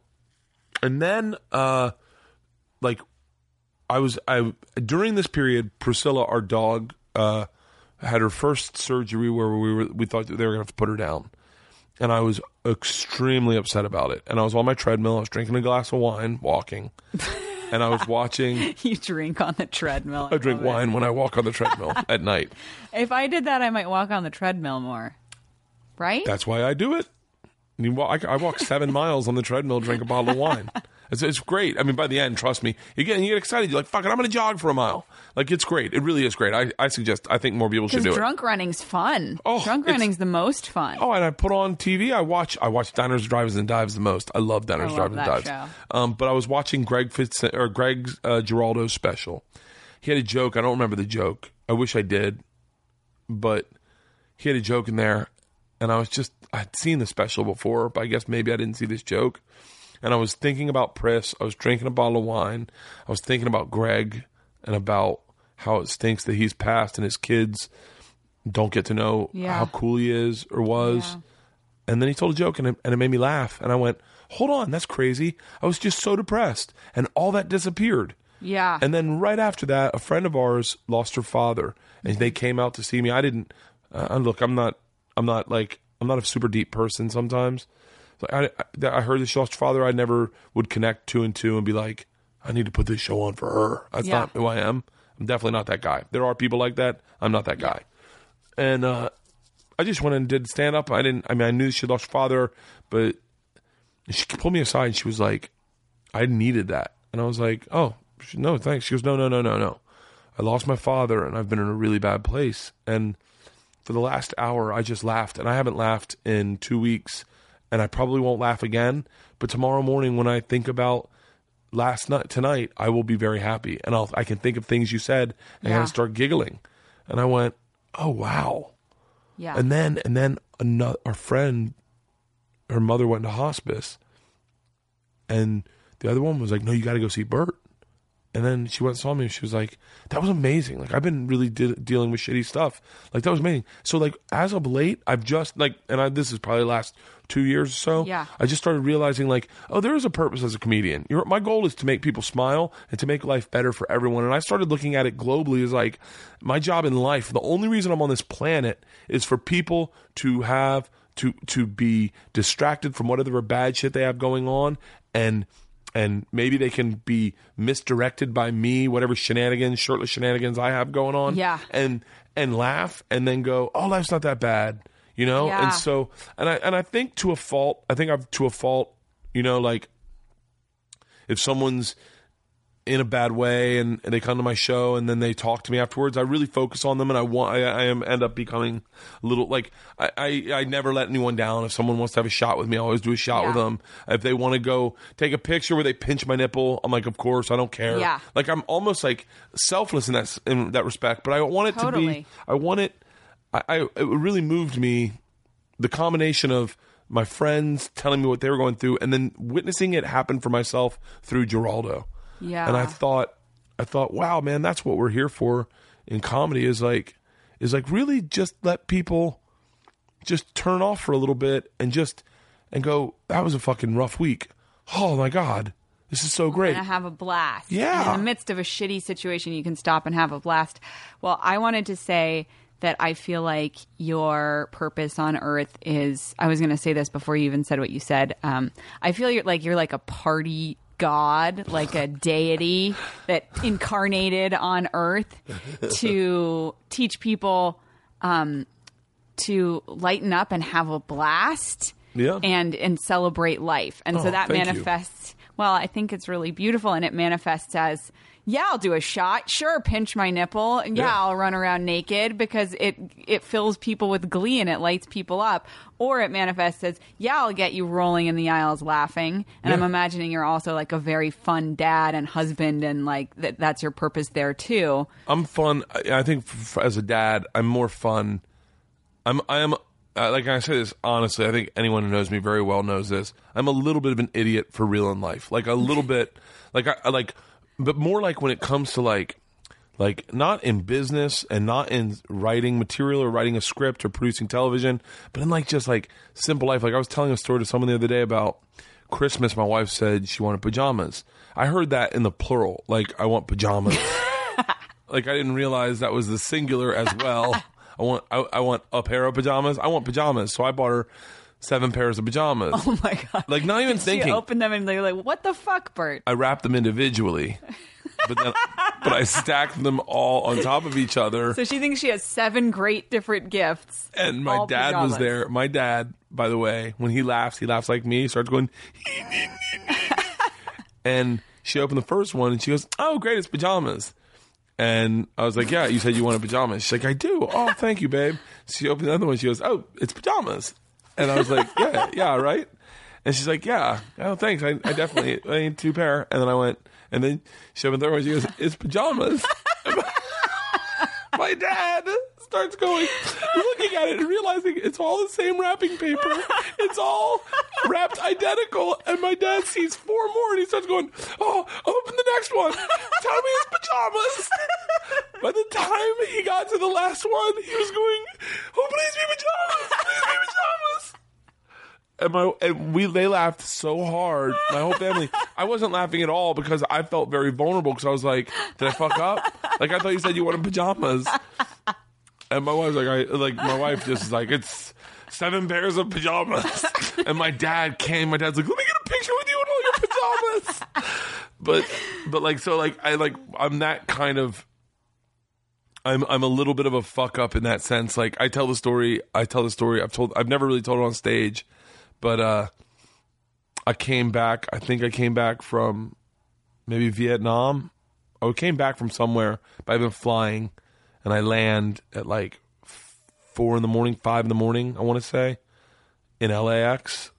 and then uh, like I was I during this period, Priscilla, our dog, uh, had her first surgery where we were we thought they were gonna have to put her down, and I was extremely upset about it. And I was on my treadmill. I was drinking a glass of wine, walking, and I was watching. you drink on the treadmill. I drink love it. wine when I walk on the treadmill at night. If I did that, I might walk on the treadmill more. Right? That's why I do it. You walk, I walk seven miles on the treadmill, drink a bottle of wine. It's, it's great. I mean, by the end, trust me, you get you get excited. You're like, "Fuck it, I'm going to jog for a mile." Like, it's great. It really is great. I, I suggest. I think more people should do it. drunk running's fun. Oh, drunk running's the most fun. Oh, and I put on TV. I watch. I watch Diners, Drives, and Dives the most. I love Diners, I love Drives, and Dives. Um, but I was watching Greg Fitz or Greg uh, Giraldo's special. He had a joke. I don't remember the joke. I wish I did, but he had a joke in there, and I was just I'd seen the special before, but I guess maybe I didn't see this joke. And I was thinking about Pris. I was drinking a bottle of wine. I was thinking about Greg and about how it stinks that he's passed and his kids don't get to know Yeah. how cool he is or was. Yeah. And then he told a joke and it, and it made me laugh. And I went, hold on, that's crazy. I was just so depressed. And all that disappeared. Yeah. And then right after that, a friend of ours lost her father, and they came out to see me. I didn't. Uh, look, I'm not. I'm not like. I'm not a super deep person. Sometimes, so I, I, I heard the she lost father. I never would connect two and two and be like, I need to put this show on for her. That's Yeah. not who I am. I'm definitely not that guy. There are people like that. I'm not that guy. And uh, I just went and did stand up. I didn't. I mean, I knew she lost her father, but she pulled me aside and she was like, I needed that. And I was like, oh, no, thanks. She goes, no, no, no, no, no. I lost my father and I've been in a really bad place. And for the last hour, I just laughed. And I haven't laughed in two weeks. And I probably won't laugh again. But tomorrow morning, when I think about last night, tonight, I will be very happy. And I'll, I can think of things you said and Yeah. I start giggling. And I went, oh, wow. yeah. And then and then another our friend, her mother went to hospice, and the other one was like, "No, you got to go see Bert." And then she went and saw me, and she was like, "That was amazing. Like I've been really de- dealing with shitty stuff. Like that was amazing." So like as of late, I've just like, and I, this is probably the last two years or so. Yeah. I just started realizing like, oh, there is a purpose as a comedian. Your, my goal is to make people smile and to make life better for everyone. And I started looking at it globally as like my job in life. The only reason I'm on this planet is for people to have to to be distracted from whatever bad shit they have going on and and maybe they can be misdirected by me, whatever shenanigans, shirtless shenanigans I have going on. Yeah. And and laugh and then go, Oh, life's not that bad. You know? Yeah. And so and I and I think to a fault, I think I've to a fault, you know, like if someone's in a bad way and, and they come to my show and then they talk to me afterwards, I really focus on them and I want I, I am end up becoming a little like I, I, I never let anyone down. If someone wants to have a shot with me, I always do a shot with them. If they want to go take a picture where they pinch my nipple, I'm like, of course, I don't care. Yeah. Like I'm almost like selfless in that in that respect, but I want it to be I want it I, I it really moved me the combination of my friends telling me what they were going through and then witnessing it happen for myself through Giraldo. Yeah. And I thought I thought, wow, man, that's what we're here for in comedy is like is like really just let people just turn off for a little bit and just and go, that was a fucking rough week. Oh my God. This is so great. and have a blast. Yeah. And in the midst of a shitty situation, you can stop and have a blast. Well, I wanted to say that I feel like your purpose on Earth is. I was going to say this before you even said what you said. Um, I feel you're like you're like a party god, like a deity that incarnated on Earth to teach people um, to lighten up and have a blast. Yeah. And and celebrate life. And so Oh, that thank you. manifests well, I think it's really beautiful and it manifests as yeah, I'll do a shot. Sure, pinch my nipple. Yeah, Yeah. I'll run around naked because it it fills people with glee and it lights people up. Or it manifests as yeah, I'll get you rolling in the aisles laughing. And I'm imagining you're also like a very fun dad and husband and like that that's your purpose there too. I'm fun. I I think f- f- as a dad, I'm more fun. I'm I am uh, like I say this honestly. I think anyone who knows me very well knows this. I'm a little bit of an idiot for real in life. Like a little bit, like I I like, but more like when it comes to like. Like not in business and not in writing material or writing a script or producing television, but in like just like simple life. Like I was telling a story to someone the other day about Christmas. My wife said she wanted pajamas. I heard that in the plural, like I want pajamas like I didn't realize that was the singular as well. I want I, I want a pair of pajamas. I want pajamas, so I bought her seven pairs of pajamas. Oh my god. Like not even thinking. You open them and they're like, "What the fuck, Bert?" I wrapped them individually, but then but I stacked them all on top of each other. So she thinks she has seven great different gifts. And my dad was there. My dad, by the way, when he laughs, he laughs like me. He starts going, and she opened the first one and she goes, "Oh, great, it's pajamas." And I was like, "Yeah, you said you wanted pajamas." She's like, "I do." Oh, thank you, babe. She opened the other one. She goes, "Oh, it's pajamas." And I was like, "Yeah, yeah, right." And she's like, "Yeah, oh, thanks. I, I definitely I need two pair." And then I went, and then she opened the third one. She goes, "It's pajamas." My dad starts going, looking at it and realizing it's all the same wrapping paper. It's all wrapped identical. And my dad sees four more and he starts going, Oh, open the next one. Tell me his pajamas. By the time he got to the last one, he was going, Oh, please be pajamas. Please be pajamas. And my and we they laughed so hard, my whole family. I wasn't laughing at all because I felt very vulnerable because I was like, "Did I fuck up?" Like I thought you said you wanted pajamas, and my wife's like, "I like." My wife just is like, "It's seven pairs of pajamas," and my dad came. My dad's like, "Let me get a picture with you in all your pajamas." But but like so like I like I'm that kind of I'm I'm a little bit of a fuck up in that sense. Like I tell the story, I tell the story. I've told I've never really told it on stage, but uh I came back. I think I came back from maybe Vietnam. I came back from somewhere, but I've been flying, and I land at like four in the morning, five in the morning. I want to say in LAX.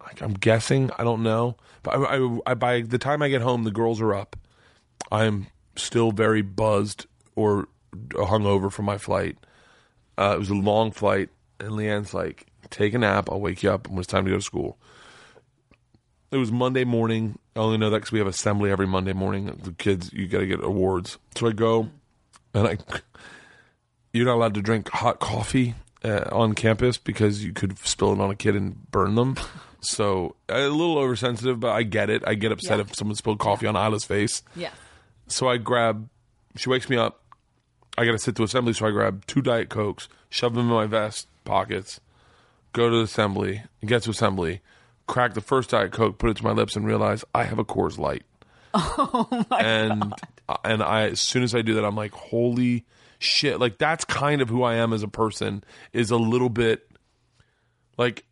Like I'm guessing. I don't know, but I, I, I by the time I get home, the girls are up. I'm still very buzzed or hungover from my flight. Uh, it was a long flight, and LeeAnn's like, "Take a nap. I'll wake you up when it's time to go to school." It was Monday morning. I only know that because we have assembly every Monday morning. The kids, you got to get awards. So I go, and I, you're not allowed to drink hot coffee uh, on campus because you could spill it on a kid and burn them. So a little oversensitive, but I get it. I get upset Yeah. if someone spilled coffee on Isla's face. Yes. So I grab, she wakes me up. I got to sit to assembly, so I grab two Diet Cokes, shove them in my vest pockets, go to assembly, get to assembly, crack the first Diet Coke, put it to my lips, and realize I have a Coors Light. Oh my and, And I, as soon as I do that, I'm like, holy shit! Like that's kind of who I am as a person. Is a little bit like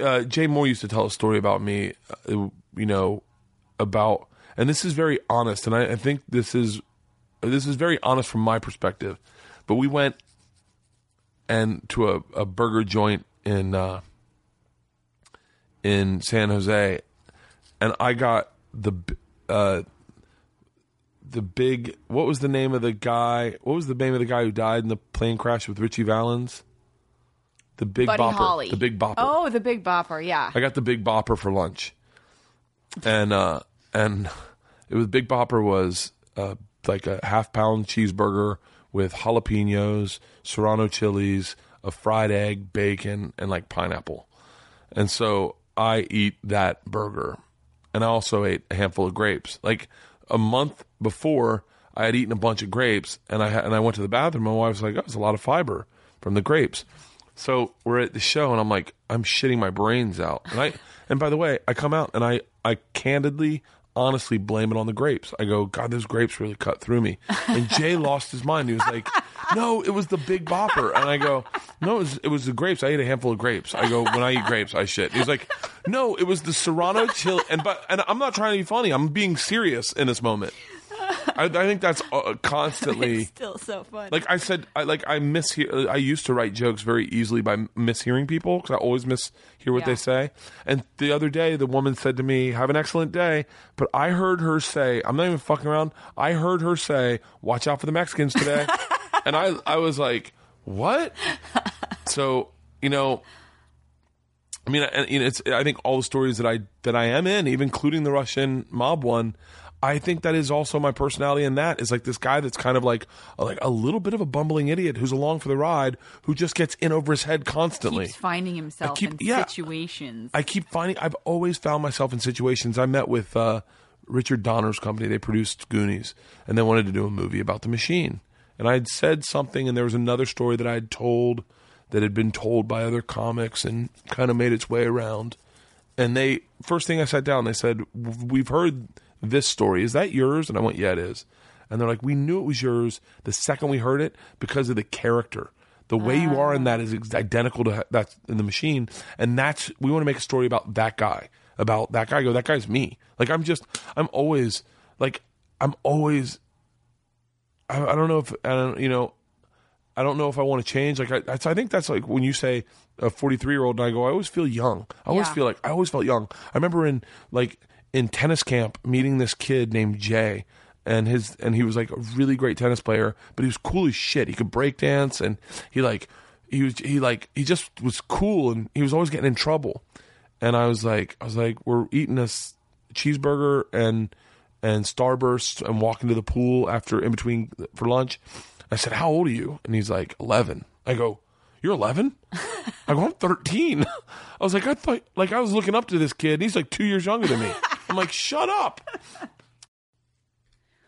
uh, Jay Mohr used to tell a story about me, uh, you know, about, and this is very honest, and I, I think this is this is very honest from my perspective. But we went and to a, a burger joint in uh, in San Jose, and I got the uh, the big. What was the name of the guy? What was the name of the guy who died in the plane crash with Ritchie Valens? The big Buddy bopper. Holly. The big bopper. Oh, the Big Bopper. Yeah. I got the Big Bopper for lunch, and uh, and it was Big Bopper was uh, like a half pound cheeseburger with jalapenos, serrano chilies, a fried egg, bacon, and like pineapple. And so I eat that burger, and I also ate a handful of grapes. Like a month before, I had eaten a bunch of grapes, and I and I went to the bathroom. My wife was like, "Oh, it's a lot of fiber from the grapes." So we're at the show, and I'm like, I'm shitting my brains out. And I, and by the way, I come out and I, I candidly, honestly blame it on the grapes. I go, God, those grapes really cut through me. And Jay lost his mind. He was like, No, it was the Big Bopper. And I go, No, it was, it was the grapes. I ate a handful of grapes. I go, When I eat grapes, I shit. He was like, No, it was the Serrano chili. And but, and I'm not trying to be funny. I'm being serious in this moment. I, I think that's uh, constantly. Still so fun. Like I said, I like I mishear. I used to write jokes very easily by mishearing people because I always mishear what Yeah. they say. And the other day, the woman said to me, "Have an excellent day," but I heard her say, "I'm not even fucking around." I heard her say, "Watch out for the Mexicans today," and I I was like, "What?" so you know. I mean, and, you know, it's. I think all the stories that I that I am in, even including the Russian mob one, I think that is also my personality. And that is like this guy that's kind of like like a little bit of a bumbling idiot who's along for the ride, who just gets in over his head constantly. keeps finding himself keep- in yeah. situations. I keep finding I've always found myself in situations. I met with uh, Richard Donner's company. They produced Goonies, and they wanted to do a movie about the machine. And I had said something, and there was another story that I had told that had been told by other comics and kind of made its way around. And they first thing I sat down, they said, "We've heard this story. Is that yours?" And I went, "Yeah, it is." And they're like, "We knew it was yours the second we heard it because of the character." The way you are in ah. that is identical to that in the machine, and that's we want to make a story about that guy, about that guy. I Go, that guy's me. Like I'm just, I'm always like, I'm always. I, I don't know if I don't, you know, I don't know if I want to change. Like I, I think that's like when you say a 43 year old, and I go, I always feel young. I always Yeah. feel like I always felt young. I remember in like in tennis camp meeting this kid named Jay, and his and he was like a really great tennis player, but he was cool as shit. He could break dance, and he like he was he like he just was cool, and he was always getting in trouble. And I was like, I was like, we're eating this cheeseburger and and Starburst and walking to the pool after in between for lunch. I said, "How old are you?" And he's like, 11. I go, "You're 11?" I go, "I'm 13." I was like, I thought like I was looking up to this kid. And he's like 2 years younger than me. I'm like, "Shut up."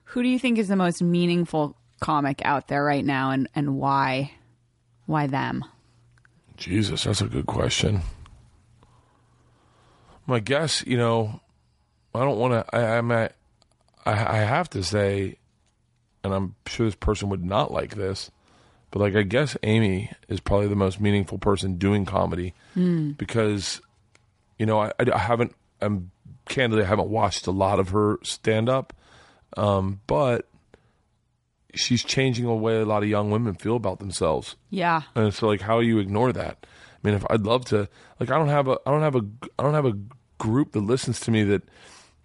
Who do you think is the most meaningful comic out there right now, and and why? Why them? Jesus, that's a good question. My guess, you know, I don't want to. I, I'm at, I, I have to say, and I'm sure this person would not like this, but like I guess Amy is probably the most meaningful person doing comedy because, you know, I, I haven't. I'm candidly I haven't watched a lot of her stand up, um, but she's changing the way a lot of young women feel about themselves. Yeah, And so, like, how do you ignore that? I mean, if I'd love to, like, I don't have a, I don't have a, I don't have a group that listens to me that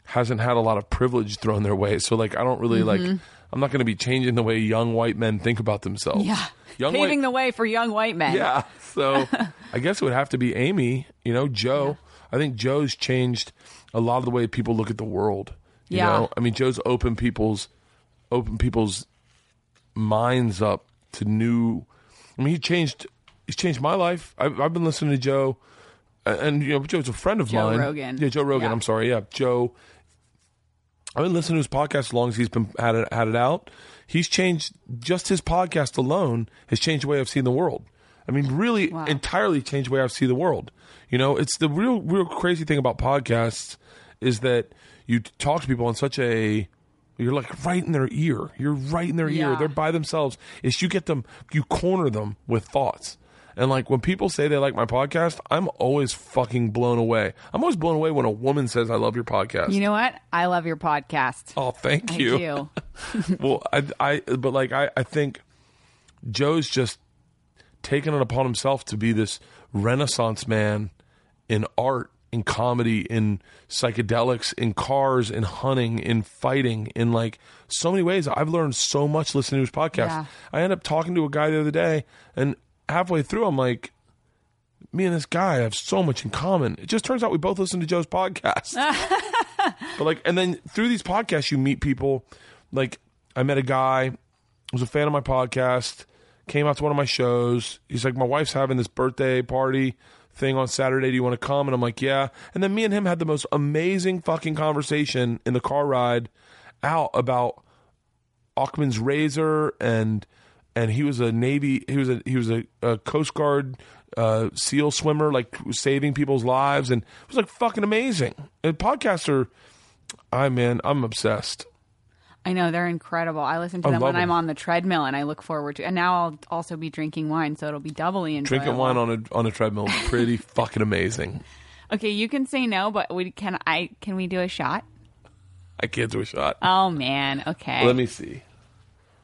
hasn't had a lot of privilege thrown their way. So, like, I don't really like. Mm-hmm. I'm not going to be changing the way young white men think about themselves. yeah, young paving white, the way for young white men. yeah. So, I guess it would have to be Amy. You know, Joe. I think Joe's changed a lot of the way people look at the world. You Yeah. know, I mean, Joe's opened people's, opened people's minds up to new. I mean, he changed. He's changed my life. I've, I've been listening to Joe, and, and you know, Joe's a friend of mine. Joe mine. Rogan. Yeah, Joe Rogan. Yeah. I'm sorry. Yeah, Joe. I've been listening to his podcast as long as he's been had it had it out. He's changed just his podcast alone has changed the way I've seen the world. I mean, really, Wow. entirely changed the way I see the world. You know, it's the real, real crazy thing about podcasts is that you talk to people on such a you're like right in their ear. You're right in their ear. They're by themselves. Is you get them, you corner them with thoughts. And like when people say they like my podcast, I'm always fucking blown away. I'm always blown away when a woman says I love your podcast. You know what? I love your podcast. oh, thank I you. do. well, I, I, but like I, I think Joe's just taken it upon himself to be this renaissance man in art, in comedy, in psychedelics, in cars, in hunting, in fighting, in like so many ways. I've learned so much listening to his podcast. Yeah. I end up talking to a guy the other day, and halfway through, I'm like, me and this guy have so much in common. It just turns out we both listen to Joe's podcast. but like, and then through these podcasts, you meet people. Like, I met a guy who was a fan of my podcast, came out to one of my shows. He's like, my wife's having this birthday party thing on Saturday. Do you want to come? And I'm like, yeah. And then me and him had the most amazing fucking conversation in the car ride out about Occam's razor and and he was a navy he was a he was a, a coast guard uh, seal swimmer like saving people's lives and it was like fucking amazing and podcasts are i man i'm obsessed I know they're incredible. I listen to I them when love I'm on the treadmill, and I look forward to. And now I'll also be drinking wine, so it'll be doubly enjoyable. drinking wine on a on a treadmill pretty fucking amazing Okay, you can say no, but we can. I can we do a shot? i can't do a shot Oh man, okay. let me see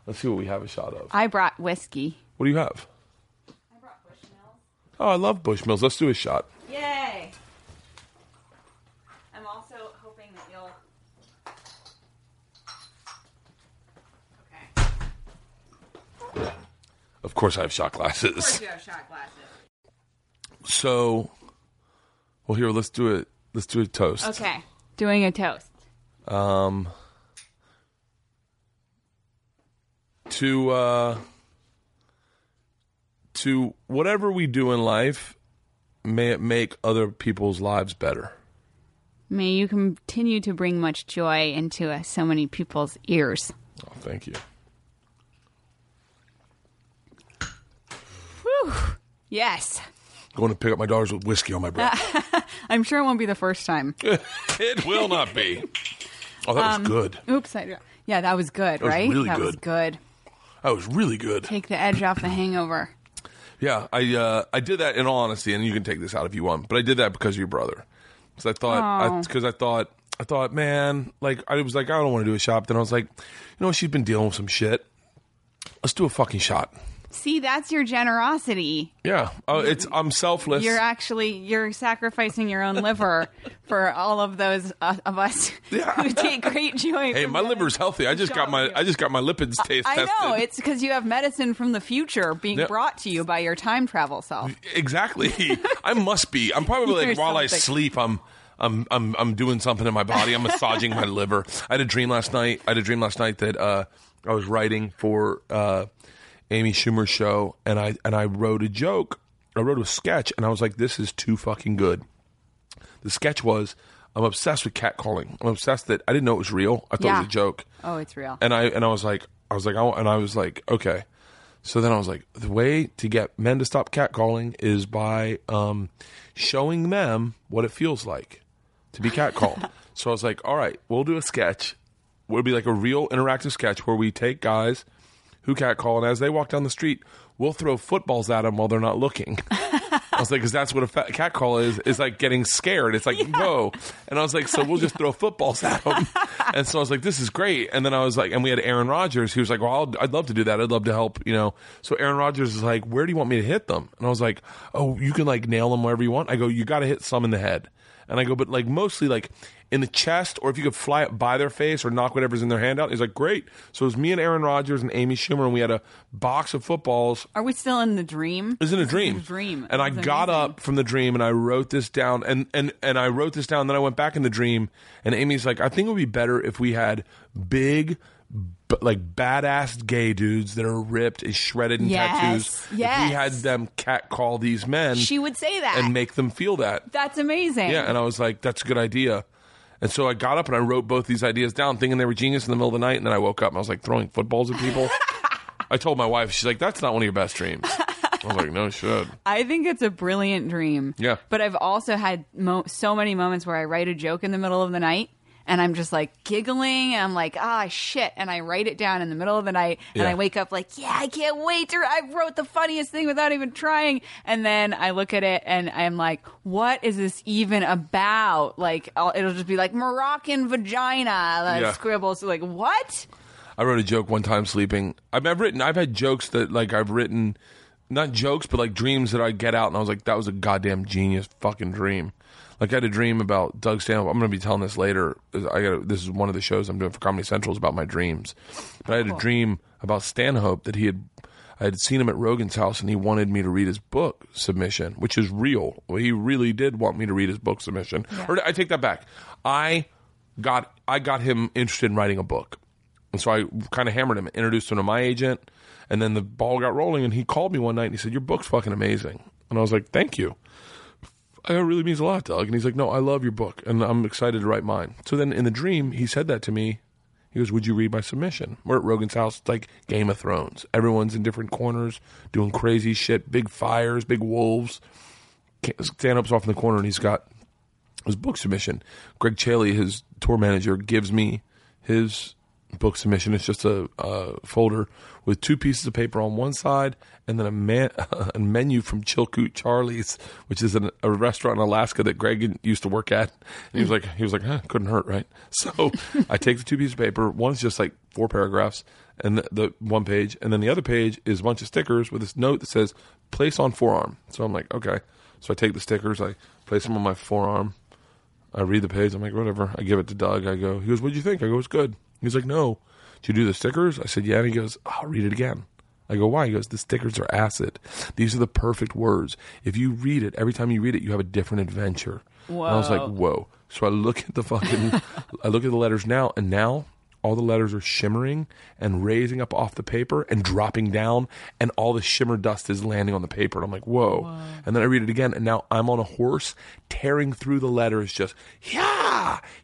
let's see what we have a shot of I brought whiskey. what do you have I brought Bushmills. oh i love bushmills let's do a shot Yay! I'm also hoping that you'll. Okay. of course i have shot glasses. Of course you have shot glasses. so well here let's do it let's do a toast Okay, doing a toast. um, to uh, to whatever we do in life, may it make other people's lives better. May you continue to bring much joy into uh, so many people's ears. Oh, thank you. Yes, Going to pick up my daughters with whiskey on my breath. I'm sure it won't be the first time. it will not be. Oh, that was good. Oops, I, yeah, that was good, was right? really that was good. That was really good. Take the edge off the hangover. Yeah, I uh, I did that in all honesty, and you can take this out if you want, but I did that because of your brother. Because I thought, Oh. because I, thought, I thought, man, like I was like, I don't want to do a shot. Then I was like, you know, she's been dealing with some shit. Let's do a fucking shot. See, that's your generosity. Yeah. Oh, it's I'm selfless. You're actually you're sacrificing your own liver for all of those uh, of us who take great joy. hey, my liver's healthy. I just got my I just got my lipids taste I tested. know it's because you have medicine from the future being Yeah. brought to you by your time travel self. Exactly. I must be. I'm probably like while I sleep, I'm I'm I'm I'm doing something in my body. I'm massaging my liver. I had a dream last night. I had a dream last night that uh, I was writing for uh, Amy Schumer show, and I and I wrote a joke. I wrote a sketch, and I was like, "This is too fucking good." The sketch was, I'm obsessed with catcalling. I'm obsessed that I didn't know it was real. I thought it was a joke Oh, it's real. and I and I was like, I was like, I, and I was like, okay. So then I was like, the way to get men to stop catcalling is by um, showing them what it feels like to be catcalled. so I was like, all right, we'll do a sketch. It'll be like a real interactive sketch where we take guys who catcall, and as they walk down the street, we'll throw footballs at them while they're not looking. I was like, because that's what a fa- cat call is. Is like getting scared. It's like whoa, and I was like, so we'll just throw footballs at them. and so I was like, this is great. And then I was like, and we had Aaron Rodgers. He was like, well, I'll, I'd love to do that. I'd love to help. You know. So Aaron Rodgers is like, where do you want me to hit them? And I was like, oh, you can like nail them wherever you want. I go, you got to hit some in the head. And I go, but like mostly like in the chest, or if you could fly it by their face or knock whatever's in their hand out. He's like, great. So it was me and Aaron Rodgers and Amy Schumer, and we had a box of footballs Are we still in the dream? it was in a dream. dream. And I got amazing. up from the dream and I wrote this down and, and, and I wrote this down. Then I went back in the dream and Amy's like, I think it would be better if we had big, b- like badass gay dudes that are ripped and shredded in Yes, tattoos. If we had them cat call these men She would say that. and make them feel that. That's amazing. Yeah, and I was like, that's a good idea. And so I got up and I wrote both these ideas down, thinking they were genius in the middle of the night. And then I woke up and I was like throwing footballs at people. I told my wife, she's like, that's not one of your best dreams. I was like, no, it should. I think it's a brilliant dream. Yeah. But I've also had mo- so many moments where I write a joke in the middle of the night and I'm just like giggling and I'm like, ah, shit. And I write it down in the middle of the night and Yeah. I wake up like, yeah, I can't wait to, I wrote the funniest thing without even trying. And then I look at it and I'm like, what is this even about? Like, I'll, it'll just be like Moroccan vagina, like Yeah. scribbles. Like, what? I wrote a joke one time sleeping. I've, I've written, I've had jokes that like I've written, not jokes, but like dreams that I get out, and I was like, that was a goddamn genius fucking dream. Like I had a dream about Doug Stanhope. I'm going to be telling this later. I got this is one of the shows I'm doing for Comedy Central is about my dreams. But I had a dream about Stanhope that he had. I had seen him at Rogan's house, and he wanted me to read his book submission, which is real. Well, he really did want me to read his book submission. Or I take that back. I got I got him interested in writing a book. And so I kind of hammered him, introduced him to my agent, and then the ball got rolling. And he called me one night and he said, "Your book's fucking amazing." And I was like, "Thank you." "It really means a lot, Doug. And he's like, "No, I love your book, and I'm excited to write mine." So then in the dream, he said that to me. He goes, "Would you read my submission?" We're at Rogan's house. It's like Game of Thrones. Everyone's in different corners doing crazy shit, big fires, big wolves. Stanhope's off in the corner, and he's got his book submission. Greg Chaley, his tour manager, gives me his book submission. It's just a, a folder with two pieces of paper on one side and then a, man, a menu from Chilkoot Charlie's, which is an, a restaurant in Alaska that Greg used to work at. And he was like, he was like, huh, couldn't hurt, right? So I take the two pieces of paper. One's just like four paragraphs and the, the one page, and then the other page is a bunch of stickers with this note that says "place on forearm." So I'm like, okay. So I take the stickers, I place them on my forearm. I read the page. I'm like, whatever. I give it to Doug. I go, he goes, what'd you think? I go, it's good. He's like, no. You do the stickers? I said, yeah. And he goes, I'll read it again. I go, why? He goes, the stickers are acid. These are the perfect words. If you read it, every time you read it, you have a different adventure. And I was like, whoa. So I look at the fucking, I look at the letters now, and now all the letters are shimmering and raising up off the paper and dropping down, and all the shimmer dust is landing on the paper. And I'm like, whoa. And then I read it again, and now I'm on a horse tearing through the letters, just, yeah,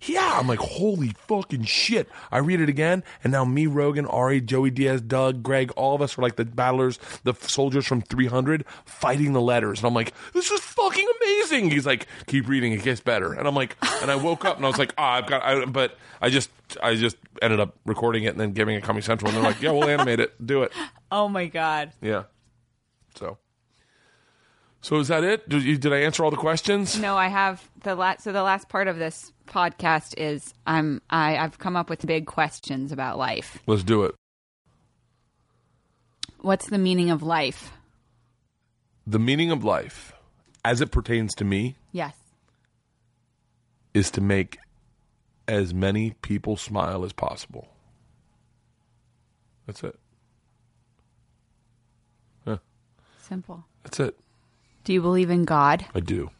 yeah. I'm like, holy fucking shit. I read it again, and now me, Rogan, Ari, Joey Diaz, Doug, Greg, all of us are like the battlers, the soldiers from 300 fighting the letters. And I'm like, this is fucking amazing. He's like, keep reading, it gets better. And I'm like, and I woke up and I was like, ah, I've got, I, but I just, I just ended up recording it and then giving it Comedy Central. And they're like, yeah, we'll animate it. Do it. Oh my God. Yeah. So. So is that it? Did, you, did I answer all the questions? No, I have the last. So the last part of this podcast is I'm I, I've come up with big questions about life. Let's do it. What's the meaning of life? The meaning of life, as it pertains to me, Yes. is to make as many people smile as possible. That's it. Yeah, Simple. that's it. Do you believe in God? I do.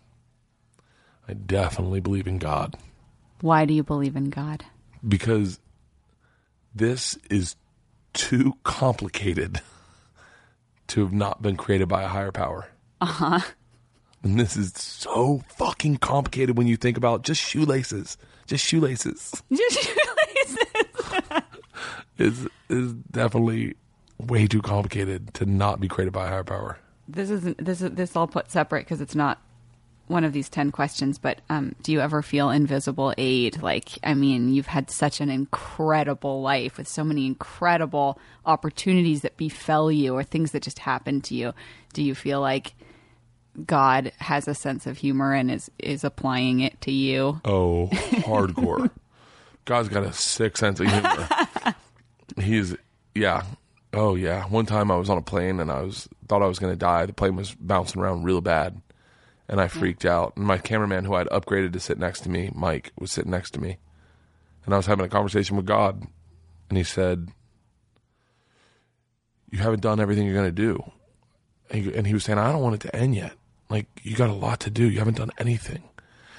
I definitely believe in God Why do you believe in God? because this is too complicated to have not been created by a higher power. Uh huh. And this is so fucking complicated when you think about just shoelaces. Just shoelaces. is is definitely way too complicated to not be created by a higher power. This isn't this is this I'll put separate because it's not one of these 10 questions but um, do you ever feel invisible aid like i mean you've had such an incredible life with so many incredible opportunities that befell you or things that just happened to you do you feel like god has a sense of humor and is is applying it to you Oh, hardcore. God's got a sick sense of humor. He's yeah. Oh yeah. One time I was on a plane and I was thought I was gonna die. The plane was bouncing around real bad. And I mm. freaked out. And my cameraman who I'd upgraded to sit next to me, Mike, was sitting next to me. And I was having a conversation with God and he said, You haven't done everything you're gonna do. And he, and he was saying, I don't want it to end yet. Like, you got a lot to do. You haven't done anything.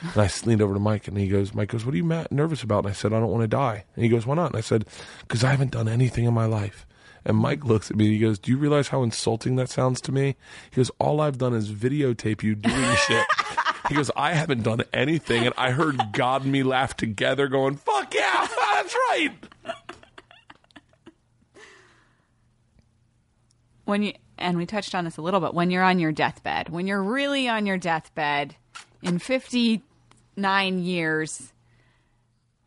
And I leaned over to Mike and he goes, Mike goes, what are you mad, nervous about? And I said, I don't want to die. And he goes, why not? And I said, because I haven't done anything in my life. And Mike looks at me and he goes, do you realize how insulting that sounds to me? He goes, all I've done is videotape you doing shit. He goes, I haven't done anything. And I heard God and me laugh together going, fuck yeah, that's right. when you and we touched on this a little bit when you're on your deathbed when you're really on your deathbed in 59 years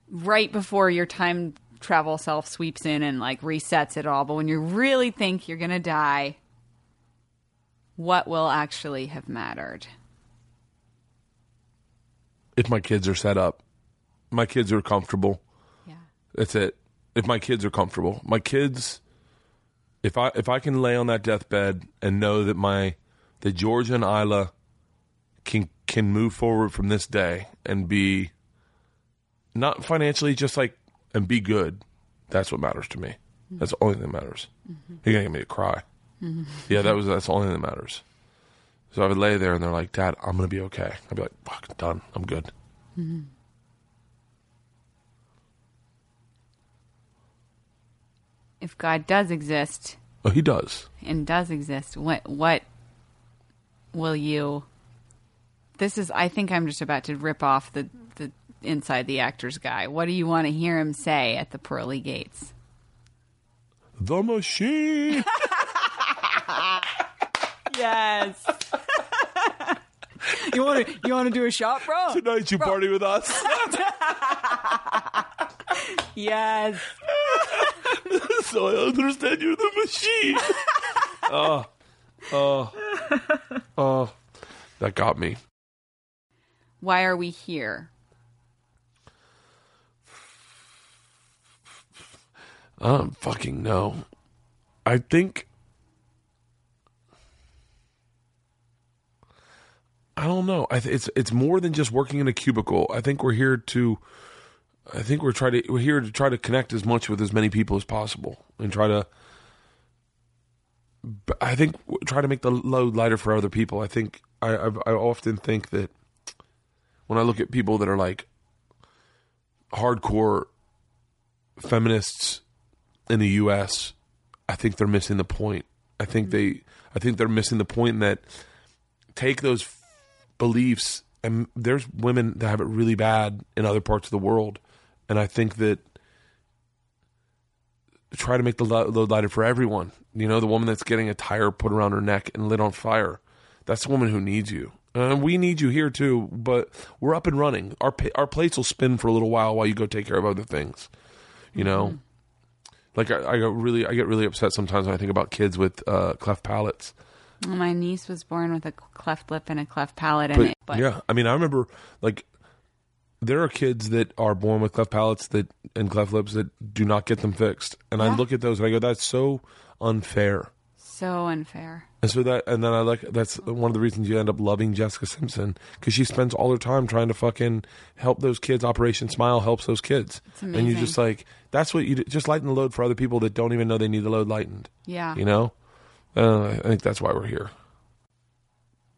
right before your time travel self sweeps in and like resets it all. But when you really think you're going to die what will actually have mattered? If my kids are set up, my kids are comfortable. yeah. That's it. If my kids are comfortable, my kids, if I if I can lay on that deathbed and know that my that Georgia and Ila can can move forward from this day and be not financially just like and be good, that's what matters to me. That's the only thing that matters. You're gonna get me to cry. Yeah, that was that's the only thing that matters. So I would lay there and they're like, Dad, I'm gonna be okay. I'd be like, Fuck, done. I'm good. if god does exist Oh, he does. and does exist, what what will you? This is. I think I'm just about to rip off the inside the actor's guy. What do you want to hear him say at the pearly gates? The machine. Yes. you want to you want to do a shot, bro? Tonight you party with us. Yes. so I understand you're the machine. oh, oh, oh. That got me. Why are we here? Don't fucking know. I think. I don't know. I th- it's it's more than just working in a cubicle. I think we're here to. I think we're trying to we're here to try to connect as much with as many people as possible and try to. I think try to make the load lighter for other people. I think I I've, I often think that when I look at people that are like hardcore feminists in the U.S., I think they're missing the point. I think they, I think they're missing the point that take those f- beliefs, and there's women that have it really bad in other parts of the world, and I think that try to make the lo- load lighter for everyone. You know, the woman that's getting a tire put around her neck and lit on fire, that's the woman who needs you. And we need you here too, but we're up and running. Our our plates will spin for a little while while you go take care of other things. You know, mm-hmm. Like I, I get really I get really upset sometimes when I think about kids with uh, cleft palates. My niece was born with a cleft lip and a cleft palate, and But, it, but yeah, I mean, I remember like there are kids that are born with cleft palates that and cleft lips that do not get them fixed, and I look at those and I go, that's so unfair. So unfair. And so that, and then I like that's one of the reasons you end up loving Jessica Simpson because she spends all her time trying to fucking help those kids. Operation Smile helps those kids, and you just like that's what you do. just lighten the load for other people that don't even know they need the load lightened. Yeah. You know, uh, I think that's why we're here.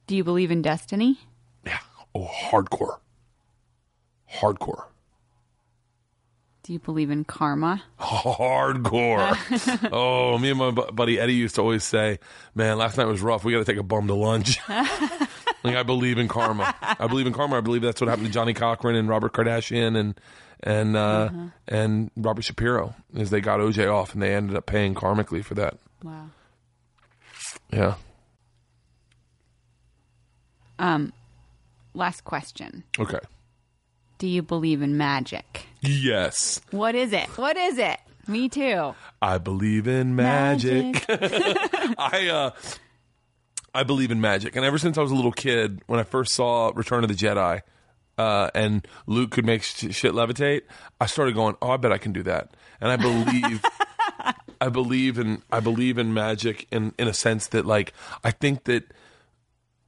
Do you believe in destiny? Yeah. Oh, hardcore. Hardcore. Do you believe in karma? Hardcore. oh, me and my buddy Eddie used to always say, "Man, last night was rough. We got to take a bum to lunch." like I believe in karma. I believe in karma. I believe that's what happened to Johnnie Cochran and Robert Kardashian and and uh, and Robert Shapiro is they got OJ off and they ended up paying karmically for that. Wow. Yeah. Um, last question. Okay. Do you believe in magic? Yes. What is it? What is it? Me too. I believe in magic. I uh I believe in magic. And ever since I was a little kid, when I first saw Return of the Jedi, uh, and Luke could make sh- shit levitate, I started going, "Oh, I bet I can do that." And I believe I believe in I believe in magic in in a sense that like I think that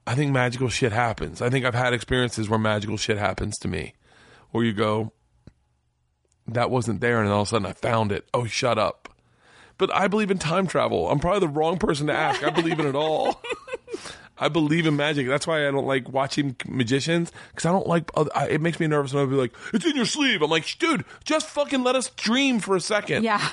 I think magical shit happens. I think I've had experiences where magical shit happens to me. Where you go, that wasn't there, and then all of a sudden I found it. Oh, shut up. But I believe in time travel. I'm probably the wrong person to ask. I believe in it all. I believe in magic. That's why I don't like watching magicians because I don't like. I, it makes me nervous when I be like, "It's in your sleeve." I'm like, dude, just fucking let us dream for a second. Yeah.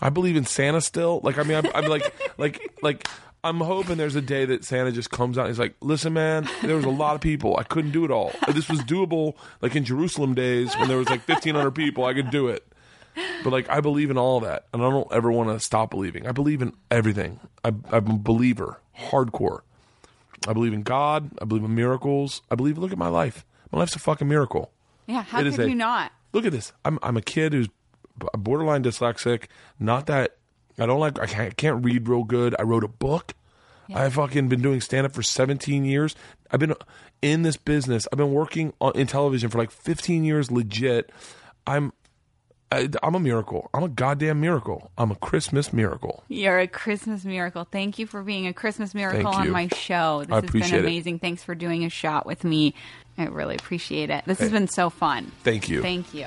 I believe in Santa still. Like, I mean, I'm, I'm like, like, like, I'm hoping there's a day that Santa just comes out. and He's like, listen, man, there was a lot of people. I couldn't do it all. This was doable, like in Jerusalem days when there was like 1,500 people. I could do it. But like, I believe in all that, and I don't ever want to stop believing. I believe in everything. I, I'm a believer, hardcore. I believe in God. I believe in miracles. I believe. Look at my life. My life's a fucking miracle. Yeah. How It is could a- you not? Look at this. I'm I'm a kid who's b- borderline dyslexic. Not that I don't like. I can't, can't read real good. I wrote a book. I've fucking been doing stand up for 17 years. I've been in this business. I've been working on, in television for like 15 years, legit. I'm I, I'm a miracle. I'm a goddamn miracle. I'm a Christmas miracle. You're a Christmas miracle. Thank you for being a Christmas miracle on my show. This I has been it. amazing. Thanks for doing a shot with me. I really appreciate it. This has been so fun. Thank you. Thank you.